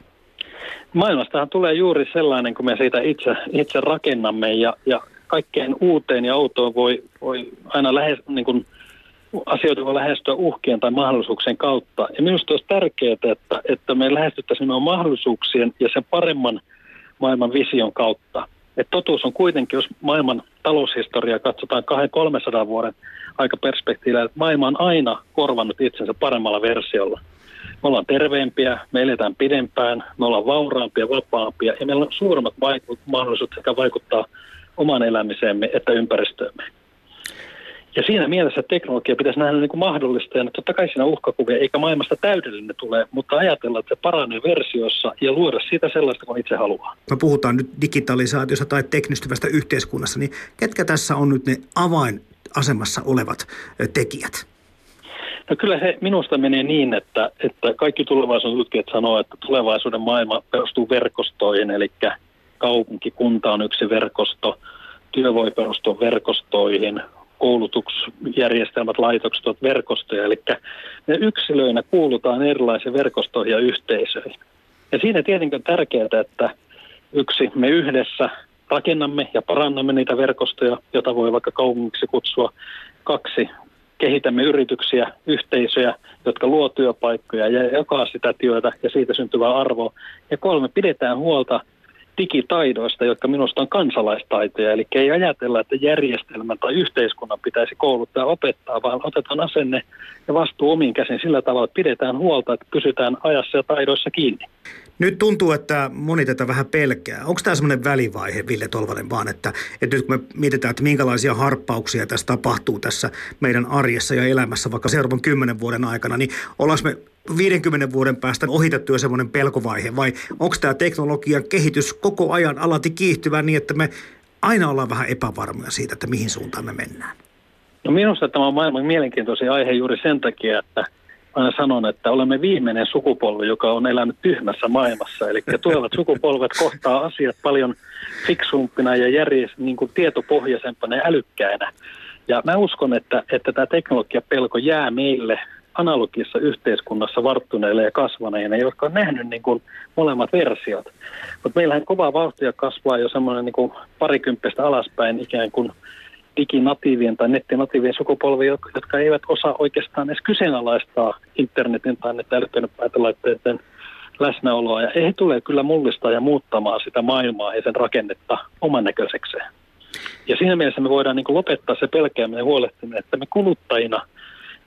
Maailmastahan tulee juuri sellainen, kun me siitä itse, itse rakennamme ja, ja kaikkeen uuteen ja outoon voi, voi aina lähes, niin kuin, asioita voi lähestyä uhkien tai mahdollisuuksien kautta. Ja minusta olisi tärkeää, että, että me lähestyttäisiin mahdollisuuksien ja sen paremman maailman vision kautta. Et totuus on kuitenkin, jos maailman taloushistoriaa katsotaan 200-300 vuoden aikaperspektiivillä, että maailma on aina korvannut itsensä paremmalla versiolla – me ollaan terveempiä, me eletään pidempään, me ollaan vauraampia, vapaampia ja meillä on suuremmat vaikut- mahdollisuudet sekä vaikuttaa oman elämiseemme että ympäristöömme. Ja siinä mielessä teknologia pitäisi nähdä niin kuin mahdollistajana. Totta kai siinä uhkakuvia, eikä maailmasta täydellinen tule, mutta ajatella, että se paranee versiossa ja luoda siitä sellaista, kun itse haluaa. Me puhutaan nyt digitalisaatiosta tai teknistyvästä yhteiskunnassa, niin ketkä tässä on nyt ne avainasemassa olevat tekijät? No kyllä se minusta menee niin, että, että kaikki tulevaisuuden tutkijat sanoo, että tulevaisuuden maailma perustuu verkostoihin, eli kaupunki, kunta on yksi verkosto, työ voi perustua verkostoihin, koulutusjärjestelmät, laitokset ovat verkostoja, eli me yksilöinä kuulutaan erilaisiin verkostoihin ja yhteisöihin. Ja siinä tietenkin on tärkeää, että yksi, me yhdessä rakennamme ja parannamme niitä verkostoja, joita voi vaikka kaupungiksi kutsua. Kaksi, kehitämme yrityksiä, yhteisöjä, jotka luo työpaikkoja ja jakaa sitä työtä ja siitä syntyvää arvoa. Ja kolme, pidetään huolta digitaidoista, jotka minusta on kansalaistaitoja. Eli ei ajatella, että järjestelmän tai yhteiskunnan pitäisi kouluttaa ja opettaa, vaan otetaan asenne ja vastuu omiin käsin sillä tavalla, että pidetään huolta, että pysytään ajassa ja taidoissa kiinni. Nyt tuntuu, että moni tätä vähän pelkää. Onko tämä semmoinen välivaihe, Ville Tolvanen, vaan että, että nyt kun me mietitään, että minkälaisia harppauksia tässä tapahtuu tässä meidän arjessa ja elämässä vaikka seuraavan kymmenen vuoden aikana, niin ollaanko me 50 vuoden päästä ohitettu jo semmoinen pelkovaihe vai onko tämä teknologian kehitys koko ajan alati kiihtyvä niin, että me aina ollaan vähän epävarmoja siitä, että mihin suuntaan me mennään? No minusta tämä on maailman mielenkiintoisin aihe juuri sen takia, että aina sanon, että olemme viimeinen sukupolvi, joka on elänyt tyhmässä maailmassa. Eli tulevat sukupolvet kohtaa asiat paljon fiksumpina ja järjest, niin kuin tietopohjaisempana ja älykkäinä. Ja mä uskon, että, että tämä teknologiapelko jää meille analogisessa yhteiskunnassa varttuneille ja kasvaneille, jotka on nähnyt niin kuin molemmat versiot. Mutta meillähän kovaa vauhtia kasvaa jo semmoinen niin parikymppistä alaspäin ikään kuin diginatiivien tai nettinatiivien sukupolvia, jotka eivät osaa oikeastaan edes kyseenalaistaa internetin tai näiden päätelaitteiden läsnäoloa. Ja he tulee kyllä mullistaa ja muuttamaan sitä maailmaa ja sen rakennetta oman näköisekseen. Ja siinä mielessä me voidaan niin lopettaa se pelkeäminen ja huolehtiminen, että me kuluttajina –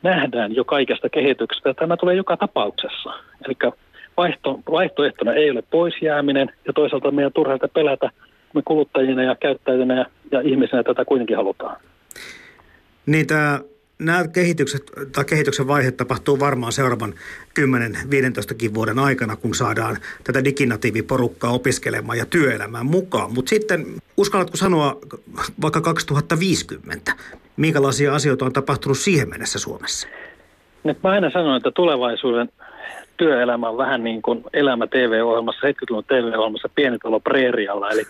nähdään jo kaikesta kehityksestä. Tämä tulee joka tapauksessa. Eli vaihto, vaihtoehtona ei ole pois jääminen ja toisaalta meidän turhalta pelätä. Me kuluttajina ja käyttäjinä ja, ja ihmisenä tätä kuitenkin halutaan. Niin tämä nämä kehitykset, tai kehityksen vaihe tapahtuu varmaan seuraavan 10-15 vuoden aikana, kun saadaan tätä diginatiiviporukkaa opiskelemaan ja työelämään mukaan. Mutta sitten uskallatko sanoa vaikka 2050, minkälaisia asioita on tapahtunut siihen mennessä Suomessa? Nyt mä aina sanon, että tulevaisuuden työelämä on vähän niin kuin elämä TV-ohjelmassa, 70-luvun TV-ohjelmassa Pienitalo Preerialla. Eli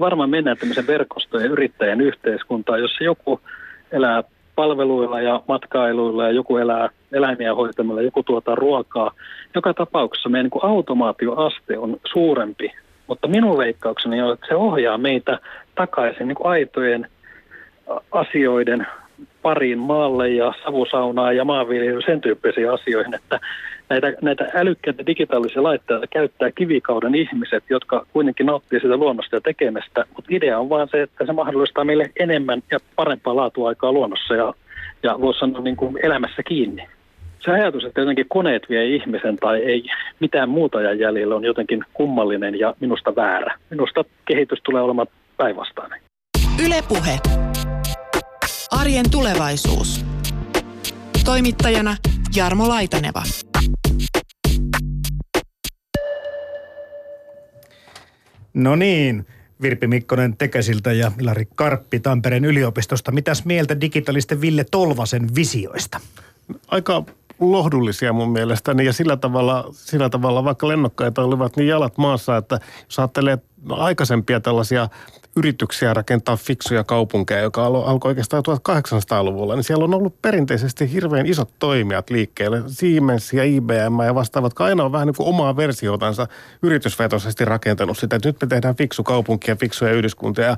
varmaan mennään tämmöisen verkostojen yrittäjän yhteiskuntaan, jossa joku elää palveluilla ja matkailuilla ja joku elää eläimiä hoitamalla, joku tuottaa ruokaa. Joka tapauksessa meidän niin automaatioaste on suurempi, mutta minun veikkaukseni on, että se ohjaa meitä takaisin niin aitojen asioiden pariin maalle ja savusaunaa ja maanviljelyyn sen tyyppisiin asioihin, että näitä, näitä älykkäitä digitaalisia laitteita käyttää kivikauden ihmiset, jotka kuitenkin nauttii sitä luonnosta ja tekemästä, mutta idea on vaan se, että se mahdollistaa meille enemmän ja parempaa laatuaikaa luonnossa ja, ja voisi sanoa niin kuin elämässä kiinni. Se ajatus, että jotenkin koneet vie ihmisen tai ei mitään muuta ja jäljellä on jotenkin kummallinen ja minusta väärä. Minusta kehitys tulee olemaan päinvastainen. Ylepuhe. Arjen tulevaisuus. Toimittajana Jarmo Laitaneva. No niin, Virpi Mikkonen Tekesiltä ja Ilari Karppi Tampereen yliopistosta. Mitäs mieltä digitalisten Ville Tolvasen visioista? Aika lohdullisia mun mielestäni ja sillä tavalla, sillä tavalla vaikka lennokkaita olivat niin jalat maassa, että jos ajattelee aikaisempia tällaisia yrityksiä rakentaa fiksuja kaupunkeja, joka alkoi oikeastaan 1800-luvulla, niin siellä on ollut perinteisesti hirveän isot toimijat liikkeelle. Siemens ja IBM ja vastaavat, jotka aina on vähän niin kuin omaa versiotansa yritysvetoisesti rakentanut sitä, että nyt me tehdään fiksu kaupunki ja fiksuja yhdyskuntia. Ja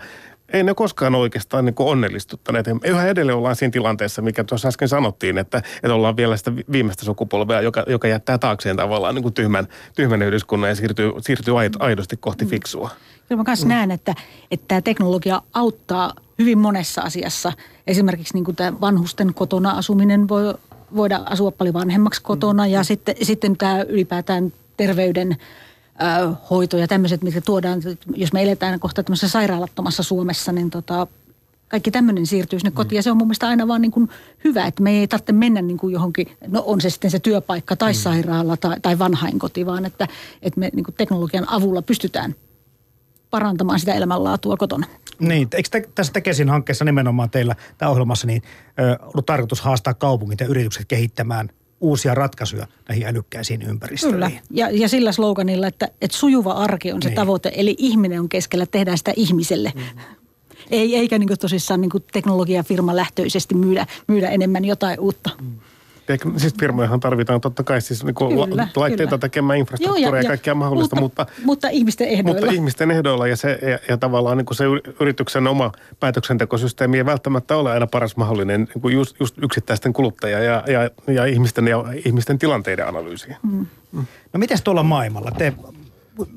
ei ne koskaan oikeastaan niin onnellistuttaneet. Yhä edelleen ollaan siinä tilanteessa, mikä tuossa äsken sanottiin, että, että ollaan vielä sitä viimeistä sukupolvea, joka, joka jättää taakseen tavallaan niin kuin tyhmän, tyhmän yhdyskunnan ja siirtyy, siirtyy aidosti kohti fiksua. Kyllä mä myös mm. näen, että, että tämä teknologia auttaa hyvin monessa asiassa. Esimerkiksi niin kuin tämä vanhusten kotona asuminen voi voida asua paljon vanhemmaksi kotona ja mm. sitten, sitten tämä ylipäätään terveyden hoito ja tämmöiset, mitkä tuodaan, jos me eletään kohta tämmöisessä sairaalattomassa Suomessa, niin tota, kaikki tämmöinen siirtyy sinne kotiin. Ja se on mun mielestä aina vaan niin kuin hyvä, että me ei tarvitse mennä niin kuin johonkin, no on se sitten se työpaikka tai mm. sairaala tai, tai vanhainkoti, vaan että, että me niin kuin teknologian avulla pystytään parantamaan sitä elämänlaatua kotona. Niin, eikö te, tässä Tekesin hankkeessa nimenomaan teillä, tämä ohjelmassa, niin ö, ollut tarkoitus haastaa kaupungit ja yritykset kehittämään uusia ratkaisuja näihin älykkäisiin ympäristöihin. Kyllä, ja, ja sillä sloganilla, että, että sujuva arki on se niin. tavoite, eli ihminen on keskellä, tehdään sitä ihmiselle. Mm-hmm. Ei, eikä niin tosissaan niin teknologiafirma lähtöisesti myydä, myydä enemmän jotain uutta. Mm. Siis firmojahan tarvitaan totta kai siis niin kuin Kyllä, laitteita kyllä. tekemään infrastruktuuria ja, ja- kaikkea mahdollista, mutta, mutta, mutta ihmisten ehdoilla. mutta ihmisten ehdoilla ja, se, ja, ja tavallaan niin kuin se yrityksen oma päätöksentekosysteemi ei välttämättä ole aina paras mahdollinen niin kuin just, just yksittäisten kuluttajia ja, ja, ja, ihmisten, ja ihmisten tilanteiden analyysiin. No mites tuolla maailmalla? Te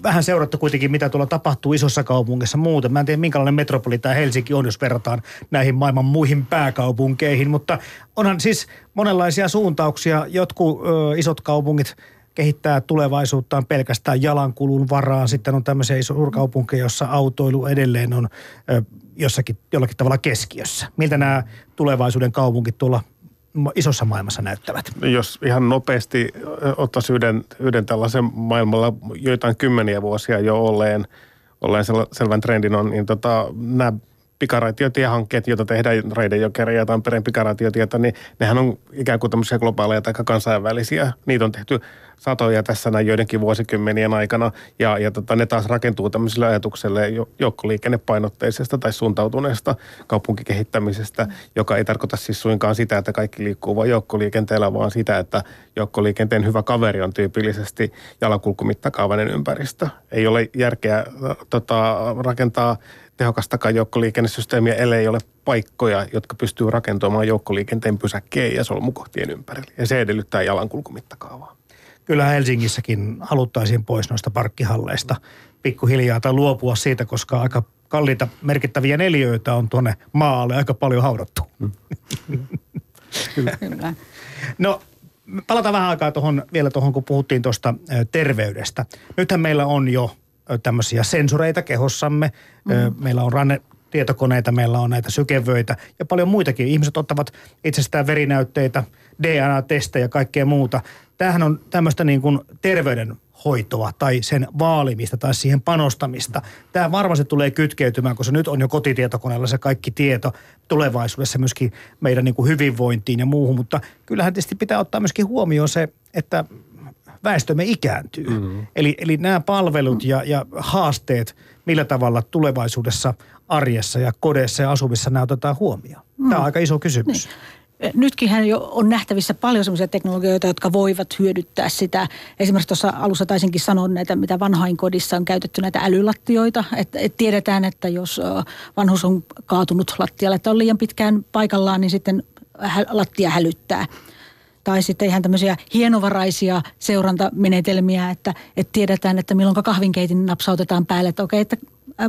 vähän seuratte kuitenkin, mitä tuolla tapahtuu isossa kaupungissa muuten. Mä en tiedä, minkälainen metropoli tämä Helsinki on, jos verrataan näihin maailman muihin pääkaupunkeihin. Mutta onhan siis monenlaisia suuntauksia. Jotkut ö, isot kaupungit kehittää tulevaisuuttaan pelkästään jalankulun varaan. Sitten on tämmöisiä suurkaupunkeja, jossa autoilu edelleen on ö, jossakin jollakin tavalla keskiössä. Miltä nämä tulevaisuuden kaupungit tuolla isossa maailmassa näyttävät? Jos ihan nopeasti ottaisi yhden, yhden tällaisen maailmalla joitain kymmeniä vuosia jo olleen, olleen sel- selvän trendin on, niin tota, nämä pikaraitiotiehankkeet, joita tehdään Raidejokeri ja Tampereen pikaraitiotietä, niin nehän on ikään kuin tämmöisiä globaaleja tai kansainvälisiä. Niitä on tehty satoja tässä näin joidenkin vuosikymmenien aikana ja, ja tota, ne taas rakentuu tämmöiselle ajatukselle jo- joukkoliikennepainotteisesta tai suuntautuneesta kaupunkikehittämisestä, joka ei tarkoita siis suinkaan sitä, että kaikki liikkuu vain joukkoliikenteellä, vaan sitä, että joukkoliikenteen hyvä kaveri on tyypillisesti jalankulkumittakaavainen ympäristö. Ei ole järkeä tota, rakentaa tehokastakaan joukkoliikennesysteemiä, ellei ole paikkoja, jotka pystyy rakentamaan joukkoliikenteen pysäkkeen ja solmukohtien ympärille. Ja se edellyttää jalankulkumittakaavaa. Kyllä Helsingissäkin haluttaisiin pois noista parkkihalleista pikkuhiljaa tai luopua siitä, koska aika kalliita merkittäviä neliöitä on tuonne maalle aika paljon haudattu. Kyllä. No palataan vähän aikaa tuohon, vielä tuohon, kun puhuttiin tuosta terveydestä. Nythän meillä on jo tämmöisiä sensoreita kehossamme. Mm. Meillä on ranne tietokoneita, meillä on näitä sykevöitä ja paljon muitakin. Ihmiset ottavat itsestään verinäytteitä, DNA-testejä ja kaikkea muuta. Tämähän on tämmöistä niin kuin terveydenhoitoa tai sen vaalimista tai siihen panostamista. Tämä varmasti tulee kytkeytymään, koska nyt on jo kotitietokoneella se kaikki tieto tulevaisuudessa myöskin meidän niin kuin hyvinvointiin ja muuhun, mutta kyllähän tietysti pitää ottaa myöskin huomioon se, että väestömme ikääntyy. Mm-hmm. Eli, eli nämä palvelut ja, ja haasteet, millä tavalla tulevaisuudessa arjessa ja kodeissa ja asumissa nämä otetaan huomioon. Mm. Tämä on aika iso kysymys. Niin. Nytkin jo on nähtävissä paljon sellaisia teknologioita, jotka voivat hyödyttää sitä. Esimerkiksi tuossa alussa taisinkin sanoa näitä, mitä vanhainkodissa on käytetty näitä älylattioita. Että et tiedetään, että jos vanhus on kaatunut lattialle, että on liian pitkään paikallaan, niin sitten lattia hälyttää. Tai sitten ihan tämmöisiä hienovaraisia seurantamenetelmiä, että, että tiedetään, että milloin kahvinkeitin napsautetaan päälle, että okei, että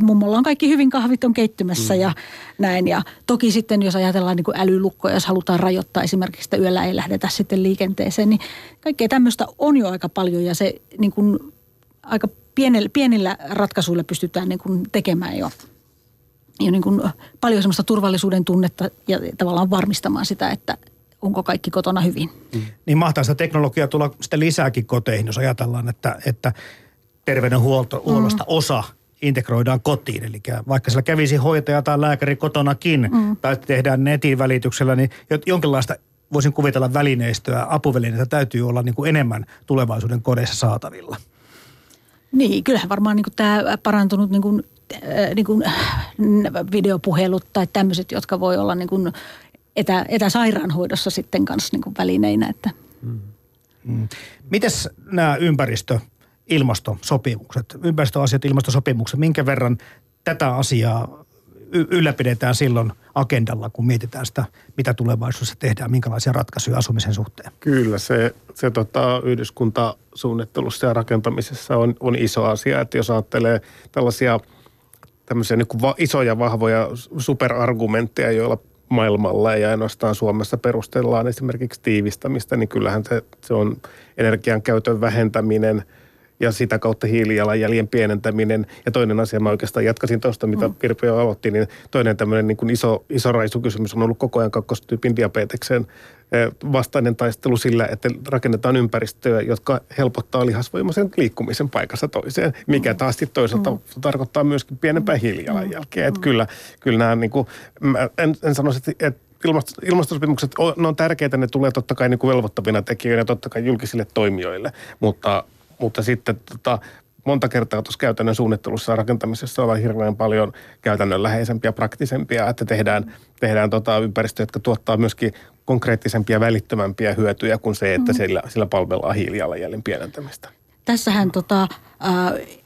mummolla on kaikki hyvin kahvit on keittymässä mm. ja näin. Ja toki sitten, jos ajatellaan niin kuin älylukkoja, jos halutaan rajoittaa esimerkiksi, että yöllä ei lähdetä sitten liikenteeseen, niin kaikkea tämmöistä on jo aika paljon ja se niin kuin aika pienellä, pienillä ratkaisuilla pystytään niin kuin tekemään jo jo niin kuin paljon semmoista turvallisuuden tunnetta ja tavallaan varmistamaan sitä, että onko kaikki kotona hyvin. Niin mahtaa sitä teknologiaa tulla sitten lisääkin koteihin, jos ajatellaan, että, että terveydenhuollosta mm. osa integroidaan kotiin. Eli vaikka siellä kävisi hoitaja tai lääkäri kotonakin mm. tai tehdään netin välityksellä, niin jo- jonkinlaista voisin kuvitella välineistöä, apuvälineitä täytyy olla niin kuin enemmän tulevaisuuden kodeissa saatavilla. Niin, kyllähän varmaan niin tämä parantunut niin kuin, äh, niin kuin, äh, videopuhelut tai tämmöiset, jotka voi olla niin kuin etä, etäsairaanhoidossa sitten kanssa niin kuin välineinä. Että. Mm. Mites nämä ympäristö, ilmastosopimukset, ympäristöasiat, ilmastosopimukset, minkä verran tätä asiaa ylläpidetään silloin agendalla, kun mietitään sitä, mitä tulevaisuudessa tehdään, minkälaisia ratkaisuja asumisen suhteen? Kyllä se, se tota, yhdyskuntasuunnittelussa ja rakentamisessa on, on iso asia, että jos ajattelee tällaisia tämmöisiä niin kuin va, isoja vahvoja superargumentteja, joilla maailmalla ja ainoastaan Suomessa perustellaan esimerkiksi tiivistämistä, niin kyllähän se, se on energian käytön vähentäminen ja sitä kautta hiilijalanjäljen pienentäminen. Ja toinen asia, mä oikeastaan jatkasin tuosta, mitä mm. Virpi jo aloitti, niin toinen tämmöinen niin kuin iso, iso raisukysymys on ollut koko ajan kakkostyypin diabeteksen eh, vastainen taistelu sillä, että rakennetaan ympäristöjä, jotka helpottaa lihasvoimaisen liikkumisen paikassa toiseen, mikä taas sitten toisaalta mm. tarkoittaa myöskin pienempää hiilijalanjälkeä. Että kyllä, kyllä nämä, niin kuin, mä en, en sanoisi, että, että ilmasto, ilmastosopimukset, on, ne on tärkeitä, ne tulee totta kai niin kuin velvoittavina tekijöinä totta kai julkisille toimijoille, mutta, mutta sitten tota, monta kertaa tuossa käytännön suunnittelussa ja rakentamisessa ollaan hirveän paljon käytännönläheisempiä, praktisempia, että tehdään, tehdään tota ympäristöjä, jotka tuottaa myöskin konkreettisempia, välittömämpiä hyötyjä kuin se, että sillä, sillä palvellaan hiilijalanjäljen pienentämistä. Tässähän tota, äh,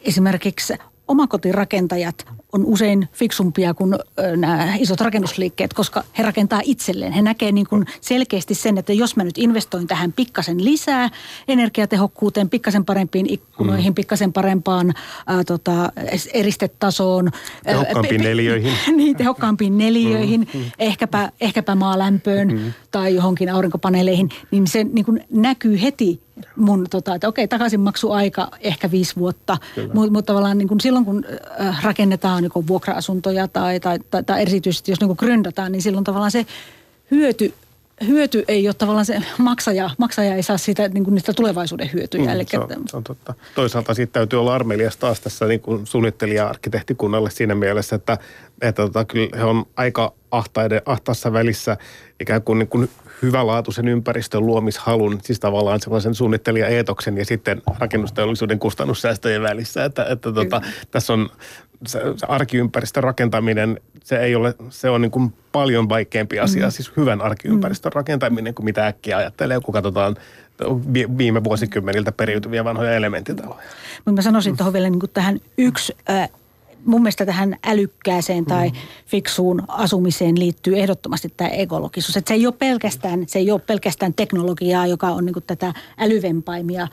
esimerkiksi omakotirakentajat on usein fiksumpia kuin nämä isot rakennusliikkeet, koska he rakentaa itselleen. He näkee niin kuin selkeästi sen, että jos mä nyt investoin tähän pikkasen lisää energiatehokkuuteen, pikkasen parempiin ikkunoihin, mm. pikkasen parempaan ää, tota, eristetasoon. Tehokkaampiin ää, neliöihin. niin, tehokkaampiin neliöihin, mm. ehkäpä, ehkäpä maalämpöön mm. tai johonkin aurinkopaneeleihin, niin se niin kuin näkyy heti mun, tota, että okei, takaisinmaksuaika ehkä viisi vuotta, mutta mut tavallaan niin kun silloin kun rakennetaan niin vuokra-asuntoja tai, tai, tai, tai erityisesti jos niin gründataan, niin silloin tavallaan se hyöty hyöty ei ole tavallaan se maksaja, maksaja ei saa siitä niin kuin niistä tulevaisuuden hyötyjä. Mm, Eli se, on, se on totta. Toisaalta siitä täytyy olla armelias taas tässä niin kuin suunnittelija-arkkitehtikunnalle siinä mielessä, että, että tota, kyllä he on aika ahtaiden, ahtaassa välissä ikään kuin, niin kuin hyvälaatuisen ympäristön luomishalun, siis tavallaan sellaisen suunnittelijaeetoksen ja sitten rakennusteollisuuden kustannussäästöjen välissä. Että, että tota, tässä on se, se arkiympäristön rakentaminen, se ei ole, se on niin kuin paljon vaikeampi asia, mm. siis hyvän arkiympäristön mm. rakentaminen kuin mitä äkkiä ajattelee, kun katsotaan viime vuosikymmeniltä periytyviä vanhoja elementtitaloja. Mutta mä sanoisin tuohon vielä niin kuin tähän yksi äh, mun mielestä tähän älykkääseen tai mm. fiksuun asumiseen liittyy ehdottomasti tämä ekologisuus. Että se ei ole pelkästään, se ei ole pelkästään teknologiaa, joka on niin tätä älyvempaimia,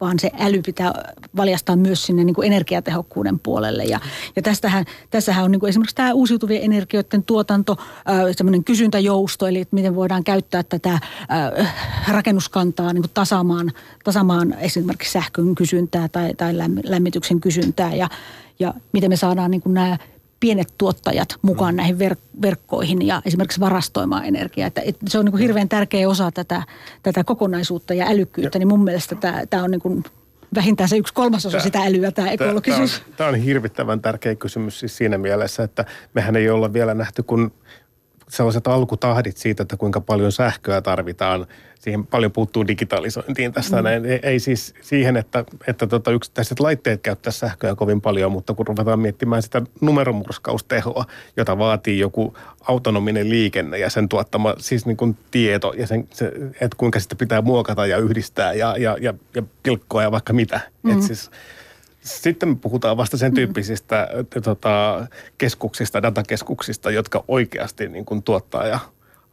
vaan se äly pitää valjastaa myös sinne niin kuin energiatehokkuuden puolelle. Ja, ja tästähän, tässähän on niin kuin esimerkiksi tämä uusiutuvien energioiden tuotanto, semmoinen kysyntäjousto, eli että miten voidaan käyttää tätä äh, rakennuskantaa niin kuin tasaamaan, tasaamaan esimerkiksi sähkön kysyntää tai, tai lämmityksen kysyntää. Ja, ja miten me saadaan niin kuin nämä pienet tuottajat mukaan mm. näihin verk- verkkoihin ja esimerkiksi varastoimaan energiaa. Että, että se on niin kuin hirveän tärkeä osa tätä, tätä kokonaisuutta ja älykkyyttä, ja. niin mun mielestä tämä, tämä on niin kuin vähintään se yksi kolmasosa tämä, sitä älyä, tämä ekologisuus. Tämä on, tämä on hirvittävän tärkeä kysymys siis siinä mielessä, että mehän ei olla vielä nähty, kun sellaiset alkutahdit siitä, että kuinka paljon sähköä tarvitaan. Siihen paljon puuttuu digitalisointiin tästä. Mm. Näin. Ei, ei siis siihen, että, että tota yksittäiset laitteet käyttää sähköä kovin paljon, mutta kun ruvetaan miettimään sitä numeromurskaustehoa, jota vaatii joku autonominen liikenne ja sen tuottama siis niin kuin tieto ja sen, se, että kuinka sitä pitää muokata ja yhdistää ja, ja, ja, ja pilkkoa ja vaikka mitä. Mm. Et siis, sitten puhutaan vasta sen mm. tyyppisistä mm. tota, keskuksista, datakeskuksista, jotka oikeasti niin kuin tuottaa ja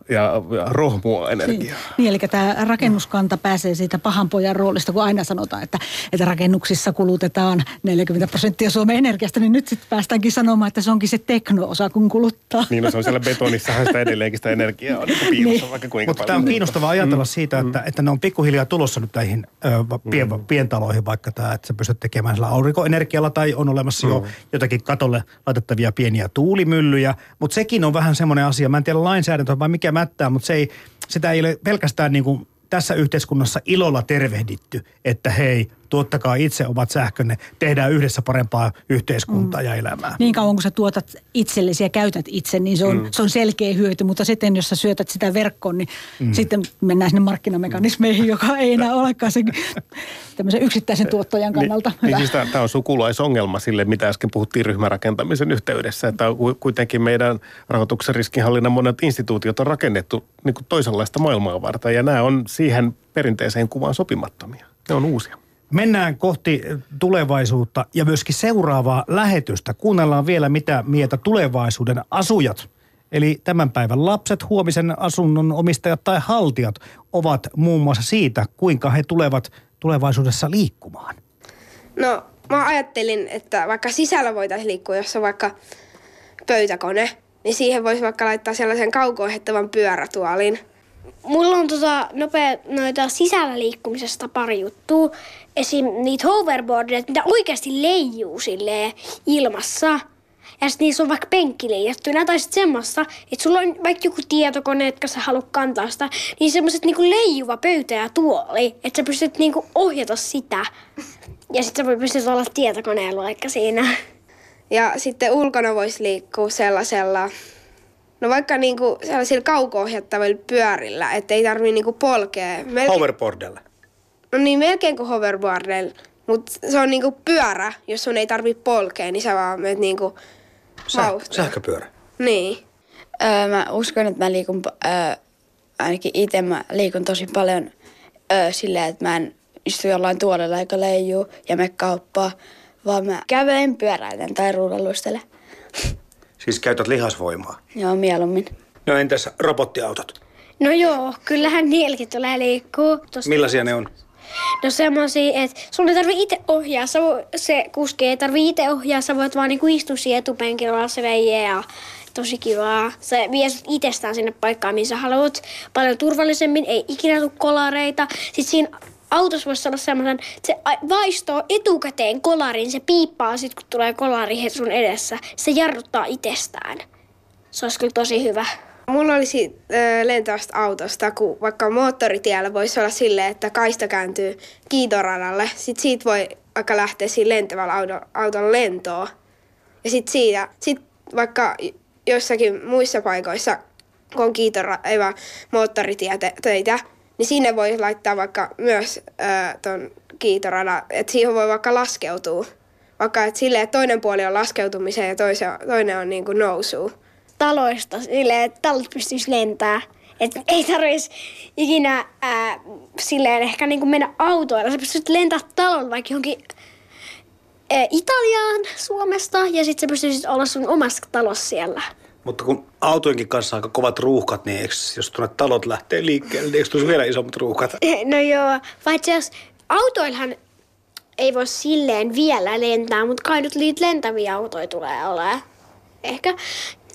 ja, ja rohmua energiaa. Niin, niin, eli tämä rakennuskanta pääsee siitä pahan pojan roolista, kun aina sanotaan, että, että rakennuksissa kulutetaan 40 prosenttia Suomen energiasta, niin nyt sitten päästäänkin sanomaan, että se onkin se tekno-osa, kun kuluttaa. Niin, no se on siellä betonissahan sitä edelleenkin sitä energiaa on niin piilossa niin. vaikka kuinka Mutta tämä on kiinnostavaa ajatella mm. siitä, että, mm. että ne on pikkuhiljaa tulossa nyt näihin ö, pien, mm. pientaloihin, vaikka tämä, että sä pystyt tekemään sillä aurinkoenergialla tai on olemassa mm. jo jotakin katolle laitettavia pieniä tuulimyllyjä, mutta sekin on vähän semmoinen asia, mä en tiedä lainsäädäntö vai mikä mättää, mutta se ei, sitä ei ole pelkästään niin kuin tässä yhteiskunnassa ilolla tervehditty, että hei, tuottakaa itse omat sähkönne, tehdään yhdessä parempaa yhteiskuntaa mm. ja elämää. Niin kauan kun sä tuotat itsellesi ja käytät itse, niin se on, mm. se on selkeä hyöty, mutta sitten jos sä syötät sitä verkkoon, niin mm. sitten mennään sinne markkinamekanismeihin, joka ei enää olekaan se tämmöisen yksittäisen tuottajan kannalta niin. Niin siis tämä on sukulaisongelma sille, mitä äsken puhuttiin ryhmärakentamisen yhteydessä, että kuitenkin meidän rahoituksen riskinhallinnan monet instituutiot on rakennettu niin kuin toisenlaista maailmaa varten ja nämä on siihen perinteiseen kuvaan sopimattomia. Ne on uusia. Mennään kohti tulevaisuutta ja myöskin seuraavaa lähetystä. Kuunnellaan vielä, mitä mieltä tulevaisuuden asujat, eli tämän päivän lapset, huomisen asunnon omistajat tai haltijat ovat muun muassa siitä, kuinka he tulevat tulevaisuudessa liikkumaan. No, mä ajattelin, että vaikka sisällä voitaisiin liikkua, jos on vaikka pöytäkone, niin siihen voisi vaikka laittaa sellaisen kauko pyörätuolin – Mulla on tota nopea noita sisällä liikkumisesta pari juttua. Esim. niitä hoverboardeja, mitä oikeasti leijuu silleen ilmassa. Ja sitten niissä on vaikka penkki leijattuna tai sitten semmoista, että sulla on vaikka joku tietokone, että sä haluat kantaa sitä, niin semmoiset niinku leijuva pöytä ja tuoli, että sä pystyt niinku ohjata sitä. Ja sitten sä pystyt olla tietokoneella vaikka siinä. Ja sitten ulkona voisi liikkua sellaisella No vaikka niinku sellaisilla kauko-ohjattavilla pyörillä, ettei tarvii niinku polkea. Melkein... Hoverboardilla? No niin, melkein kuin hoverboardilla. Mutta se on niinku pyörä, jos sun ei tarvi polkea, niin sä vaan menet niinku Säh- Sähköpyörä? Niin. Öö, mä uskon, että mä liikun öö, ainakin itse mä liikun tosi paljon ö, silleen, että mä en istu jollain tuolella eikä leijuu ja me kauppaa, vaan mä kävelen, pyöräilen tai ruudalluistelen. Siis käytät lihasvoimaa. Joo, mieluummin. No entäs robottiautot? No joo, kyllähän niilläkin tulee liikkuu. Tosta Millaisia ne on? No semmosia, että sun ei tarvi itse ohjaa. Sä se kuski ei tarvi itse ohjaa. Sä voit vaan niinku istua siihen etupenkillä, se veijä ja tosi kivaa. Se vie sut itsestään sinne paikkaan, missä haluat. Paljon turvallisemmin, ei ikinä tule kolareita. Sitten siinä autossa voisi olla semmoinen, että se vaistoo etukäteen kolarin. Se piippaa sit, kun tulee kolari sun edessä. Se jarruttaa itsestään. Se olisi kyllä tosi hyvä. Mulla olisi lentävästä autosta, kun vaikka moottoritiellä voisi olla silleen, että kaista kääntyy kiitoradalle. Sitten siitä voi vaikka lähteä siinä lentävällä auto, autolla lentoon. Ja sitten siitä, sit vaikka jossakin muissa paikoissa, kun on kiitora, ei vaan niin sinne voi laittaa vaikka myös ö, ton kiitoradan, että siihen voi vaikka laskeutua. Vaikka että silleen, että toinen puoli on laskeutumiseen ja toise, toinen on niin kuin nousuun. Taloista silleen, että talot pystyisi lentää. Et ei tarvitsisi ikinä ää, silleen ehkä niinku mennä autoilla. Sä pystyt lentää talon vaikka johonkin ää, Italiaan Suomesta ja sitten sä pystyisit olla sun omassa talossa siellä. Mutta kun autojenkin kanssa on aika kovat ruuhkat, niin eikö, jos tuonne talot lähtee liikkeelle, niin eikö tulisi vielä isommat ruuhkat? No joo, paitsi jos autoillahan ei voi silleen vielä lentää, mutta kai nyt niitä lentäviä autoja tulee olemaan. Ehkä.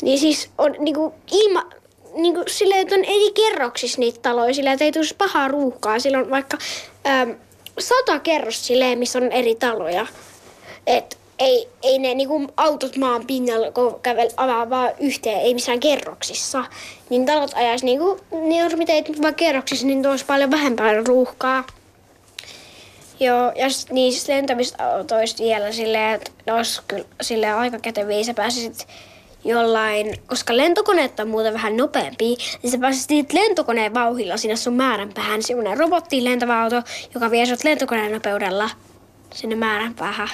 Niin siis on niinku ilma, niinku silleen, että on eri kerroksissa niitä taloja, silleen, että ei tulisi pahaa ruuhkaa. Sillä on vaikka äm, sata kerros silleen, missä on eri taloja. Et ei, ei ne niinku autot maan pinnalla kun kävel avaa vaan yhteen, ei missään kerroksissa. Niin talot ajaisi niinku, niin jos mitä ei vaan kerroksissa, niin olisi paljon vähempää ruuhkaa. Joo, ja sit niistä lentävistä autoista vielä silleen, että ne olisi kyllä silleen aika käteviä. Sä pääsisit jollain, koska lentokoneet on muuten vähän nopeampi, niin sä pääsisit niitä lentokoneen vauhilla sinne sun määränpäähän. Semmoinen robottiin lentävä auto, joka vie sut lentokoneen nopeudella sinne määränpäähän.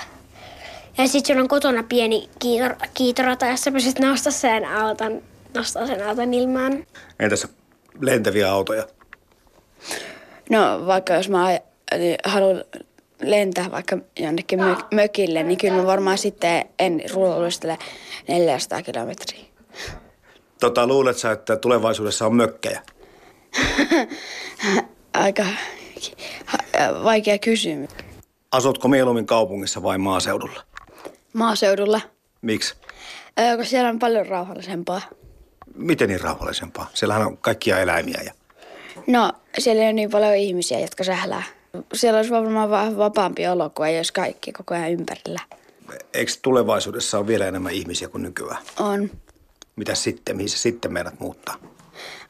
Ja sitten sulla on kotona pieni kiitor, kiitorata, ja sä pystyt nostaa sen auton, nostaa sen auton ilmaan. Entäs lentäviä autoja? No vaikka jos mä aj- niin haluan lentää vaikka jonnekin mö- mökille, niin kyllä mä varmaan sitten en rullustele 400 kilometriä. Tota, luulet sä, että tulevaisuudessa on mökkejä? Aika vaikea kysymys. Asutko mieluummin kaupungissa vai maaseudulla? Maaseudulla, Miksi? ö, kun siellä on paljon rauhallisempaa. Miten niin rauhallisempaa? Siellähän on kaikkia eläimiä ja... No, siellä ole niin paljon ihmisiä, jotka sählää. Siellä olisi varmaan va- vapaampi olo, kun ei olisi kaikki koko ajan ympärillä. Eikö tulevaisuudessa ole vielä enemmän ihmisiä kuin nykyään? On. Mitä sitten? Mihin sä sitten meidät muuttaa?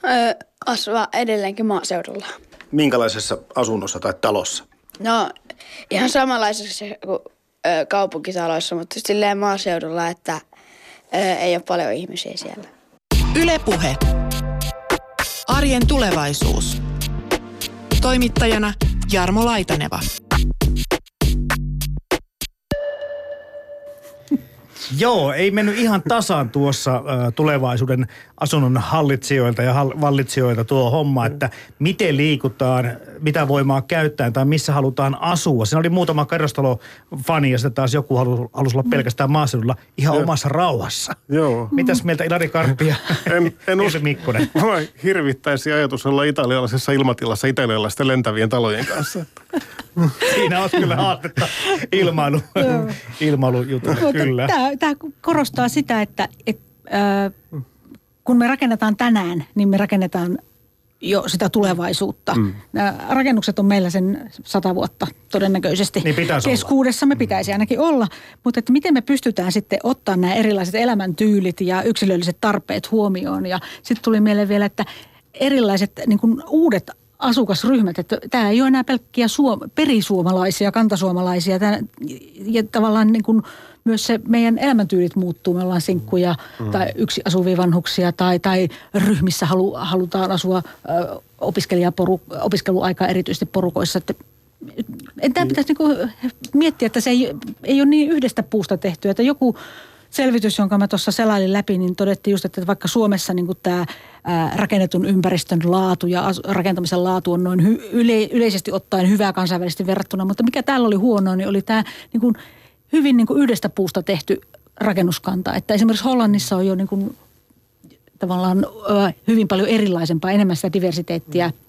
Ö, asua edelleenkin maaseudulla. Minkälaisessa asunnossa tai talossa? No, ihan samanlaisessa kuin ö, kaupunkitaloissa, mutta silleen maaseudulla, että ö, ei ole paljon ihmisiä siellä. Ylepuhe. Arjen tulevaisuus. Toimittajana Jarmo Laitaneva. Joo, ei mennyt ihan tasan tuossa tulevaisuuden asunnon hallitsijoilta ja hall- vallitsijoilta tuo homma, että miten liikutaan, mitä voimaa käyttäen tai missä halutaan asua. Siinä oli muutama kerrostalofani ja sitten taas joku halusi, halusi olla pelkästään maaseudulla ihan omassa rauhassa. Joo. Mitäs mieltä Ilari Karppi ja En, en Ilse Mikkonen? Mua hirvittäisi ajatus olla italialaisessa ilmatilassa italialaisten lentävien talojen kanssa. Siinä on kyllä haastetta ilmailu, ilmailujutulle, kyllä. Tämä, tämä korostaa sitä, että, että äh, kun me rakennetaan tänään, niin me rakennetaan jo sitä tulevaisuutta. Mm. Nämä rakennukset on meillä sen sata vuotta todennäköisesti. Niin pitäisi olla. Keskuudessamme pitäisi ainakin olla. Mutta että miten me pystytään sitten ottaa nämä erilaiset elämäntyylit ja yksilölliset tarpeet huomioon. Ja sitten tuli mieleen vielä, että erilaiset niin kuin uudet asukasryhmät, että tämä ei ole enää pelkkiä suom- perisuomalaisia, kantasuomalaisia. Tämä, ja tavallaan niin kuin myös se meidän elämäntyylit muuttuu. Me ollaan sinkkuja mm. tai yksi asuvia vanhuksia tai, tai ryhmissä halu, halutaan asua ö, opiskelijaporu, opiskeluaikaa erityisesti porukoissa. Että Tämä pitäisi niin miettiä, että se ei, ei ole niin yhdestä puusta tehty, että joku selvitys, jonka mä tuossa selailin läpi, niin todettiin just, että vaikka Suomessa niin tämä rakennetun ympäristön laatu ja rakentamisen laatu on noin yle, yleisesti ottaen hyvää kansainvälisesti verrattuna, mutta mikä täällä oli huonoa, niin oli tämä niin hyvin niin kuin yhdestä puusta tehty rakennuskanta. Että esimerkiksi Hollannissa on jo niin kuin tavallaan hyvin paljon erilaisempaa, enemmän sitä diversiteettiä –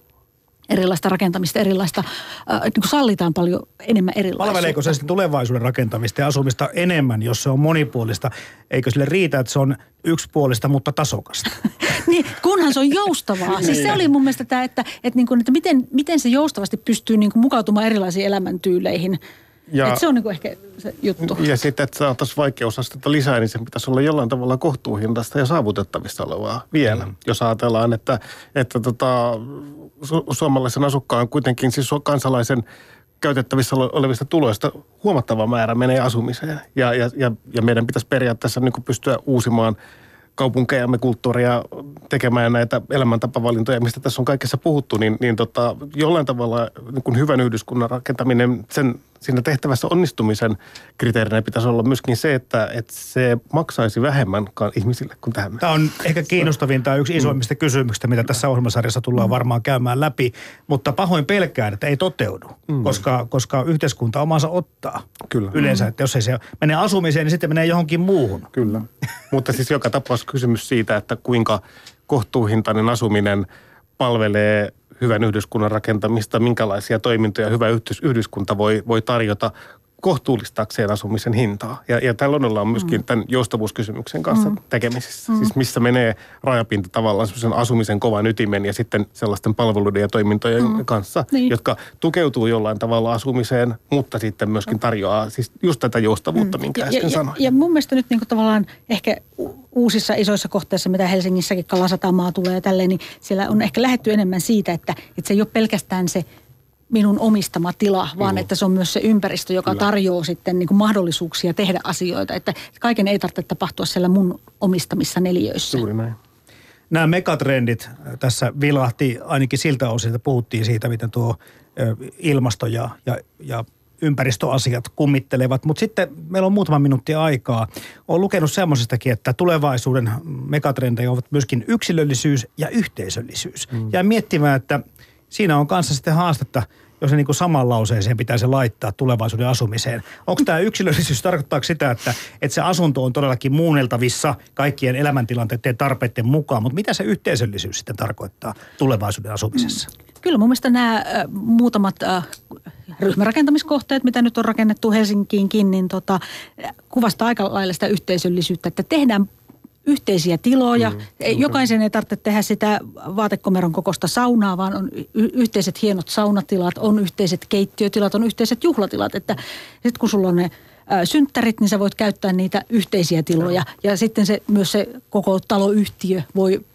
erilaista rakentamista, erilaista, äh, niin kuin sallitaan paljon enemmän erilaisuutta. Palveleeko se sitten tulevaisuuden rakentamista ja asumista enemmän, jos se on monipuolista? Eikö sille riitä, että se on yksipuolista, mutta tasokasta? niin, kunhan se on joustavaa. siis se oli mun mielestä tämä, että, että, niin kuin, että miten, miten se joustavasti pystyy niin kuin mukautumaan erilaisiin elämäntyyleihin – ja, Et se on niin ehkä se juttu. Ja sitten, että saataisiin vaikeusastetta lisää, niin se pitäisi olla jollain tavalla kohtuuhintaista ja saavutettavissa olevaa vielä. Mm. Jos ajatellaan, että, että tota, su- suomalaisen asukkaan kuitenkin siis kansalaisen käytettävissä olevista tuloista huomattava määrä menee asumiseen. Ja, ja, ja, ja meidän pitäisi periaatteessa niin pystyä uusimaan – kaupunkejamme kulttuuria tekemään näitä elämäntapavalintoja, mistä tässä on kaikessa puhuttu, niin, niin tota, jollain tavalla niin kuin hyvän yhdyskunnan rakentaminen, sen siinä tehtävässä onnistumisen kriteerinä pitäisi olla myöskin se, että, että se maksaisi vähemmän ihmisille kuin tähän. Tämä on ehkä kiinnostavin tai yksi isoimmista mm. kysymyksistä, mitä tässä ohjelmasarjassa tullaan mm. varmaan käymään läpi, mutta pahoin pelkään, että ei toteudu, mm. koska, koska yhteiskunta omansa ottaa Kyllä. yleensä, mm. että jos ei se mene asumiseen, niin sitten menee johonkin muuhun. Kyllä, mutta siis joka tapauksessa kysymys siitä, että kuinka kohtuuhintainen asuminen palvelee hyvän yhdyskunnan rakentamista, minkälaisia toimintoja hyvä yhdyskunta voi, voi tarjota kohtuullistaakseen asumisen hintaa. Ja, ja tällöin ollaan myöskin mm. tämän joustavuuskysymyksen kanssa mm. tekemisissä. Mm. Siis missä menee rajapinta tavallaan sen asumisen kovan ytimen ja sitten sellaisten palveluiden ja toimintojen mm. kanssa, niin. jotka tukeutuu jollain tavalla asumiseen, mutta sitten myöskin tarjoaa siis just tätä joustavuutta, mm. minkä ja, äsken ja, sanoin. Ja, ja mun mielestä nyt niin kuin tavallaan ehkä uusissa isoissa kohteissa, mitä Helsingissäkin Kalasatamaa tulee ja tälleen, niin siellä on ehkä lähetty enemmän siitä, että, että se ei ole pelkästään se minun omistama tila, vaan mm. että se on myös se ympäristö, joka Kyllä. tarjoaa sitten niin kuin mahdollisuuksia tehdä asioita. Että kaiken ei tarvitse tapahtua siellä mun omistamissa neliöissä. Juuri näin. Nämä megatrendit tässä vilahti ainakin siltä osin, että puhuttiin siitä, miten tuo ilmasto ja, ja, ja ympäristöasiat kummittelevat. Mutta sitten meillä on muutama minuutti aikaa. Olen lukenut semmoisestakin, että tulevaisuuden megatrendejä ovat myöskin yksilöllisyys ja yhteisöllisyys. Mm. Ja miettimään, että siinä on kanssa sitten haastetta, jos se niin kuin saman lauseeseen pitäisi laittaa tulevaisuuden asumiseen. Onko tämä yksilöllisyys, tarkoittaa sitä, että, että se asunto on todellakin muunneltavissa kaikkien elämäntilanteiden ja tarpeiden mukaan, mutta mitä se yhteisöllisyys sitten tarkoittaa tulevaisuuden asumisessa? Mm. Kyllä mun mielestä nämä muutamat ryhmärakentamiskohteet, mitä nyt on rakennettu Helsinkiinkin, niin tota, kuvastaa aika lailla sitä yhteisöllisyyttä, että tehdään yhteisiä tiloja. Mm, Jokaisen ei tarvitse tehdä sitä vaatekomeron kokosta saunaa, vaan on y- yhteiset hienot saunatilat, on yhteiset keittiötilat, on yhteiset juhlatilat. Että sitten kun sulla on ne synttärit, niin sä voit käyttää niitä yhteisiä tiloja. Ja sitten se, myös se koko taloyhtiö voi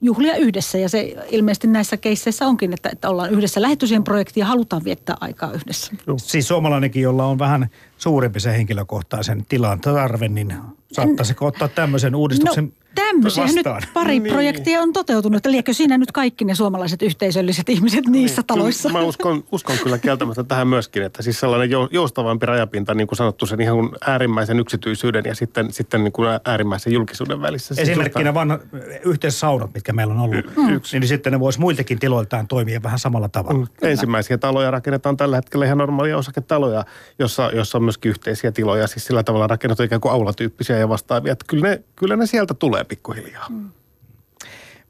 juhlia yhdessä. Ja se ilmeisesti näissä keisseissä onkin, että, että ollaan yhdessä lähetty siihen projektiin ja halutaan viettää aikaa yhdessä. Siis suomalainenkin, jolla on vähän suurempi se henkilökohtaisen tilan tarve, niin saattaisiko ottaa tämmöisen uudistuksen? No, Tämmöisiä nyt pari niin. projektia on toteutunut. Että liekö siinä nyt kaikki ne suomalaiset yhteisölliset ihmiset niin, niissä taloissa? Mä uskon, uskon kyllä kieltämättä tähän myöskin, että siis sellainen joustavampi rajapinta, niin kuin sanottu, sen ihan äärimmäisen yksityisyyden ja sitten, sitten niin kuin äärimmäisen julkisuuden välissä. Siis Esimerkkinä vanha yhteissaunat, mitkä meillä on ollut. Mm. Yksi. Niin sitten ne voisi muiltakin tiloiltaan toimia vähän samalla tavalla. Mm. Ensimmäisiä taloja rakennetaan tällä hetkellä ihan normaalia osaketaloja, jossa, jossa on myöskin yhteisiä tiloja. Siis sillä tavalla rakennettu ikään kuin aulatyyppisiä ja vastaavia. Että kyllä ne, kyllä ne sieltä tulee pikkuhiljaa. Mm.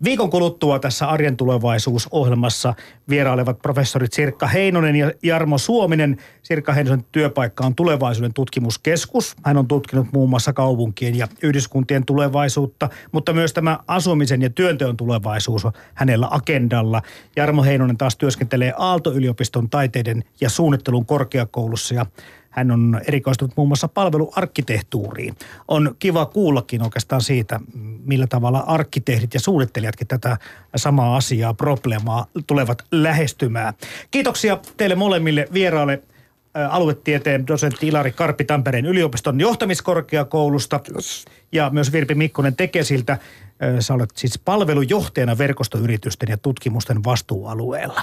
Viikon kuluttua tässä Arjen tulevaisuusohjelmassa vierailevat professorit Sirkka Heinonen ja Jarmo Suominen. Sirkka Heinosen työpaikka on tulevaisuuden tutkimuskeskus. Hän on tutkinut muun muassa kaupunkien ja yhdyskuntien tulevaisuutta, mutta myös tämä asumisen ja työnteon tulevaisuus on hänellä agendalla. Jarmo Heinonen taas työskentelee Aalto-yliopiston taiteiden ja suunnittelun korkeakoulussa ja hän on erikoistunut muun muassa palveluarkkitehtuuriin. On kiva kuullakin oikeastaan siitä, millä tavalla arkkitehdit ja suunnittelijatkin tätä samaa asiaa, probleemaa tulevat lähestymään. Kiitoksia teille molemmille vieraille aluetieteen dosentti Ilari Karpi Tampereen yliopiston johtamiskorkeakoulusta Kiitos. ja myös Virpi Mikkonen Tekesiltä. Sä olet siis palvelujohtajana verkostoyritysten ja tutkimusten vastuualueella.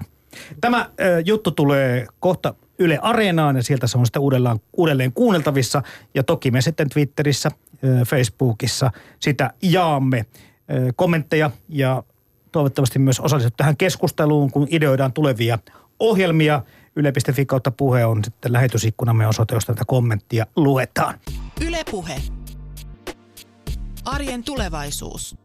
Tämä juttu tulee kohta Yle Areenaan ja sieltä se on sitten uudelleen, uudelleen kuunneltavissa. Ja toki me sitten Twitterissä Facebookissa sitä jaamme. Kommentteja ja toivottavasti myös osallistut tähän keskusteluun, kun ideoidaan tulevia ohjelmia. Yle.fi kautta puhe on sitten lähetysikkunamme osoite, josta tätä kommenttia luetaan. Yle Puhe. Arjen tulevaisuus.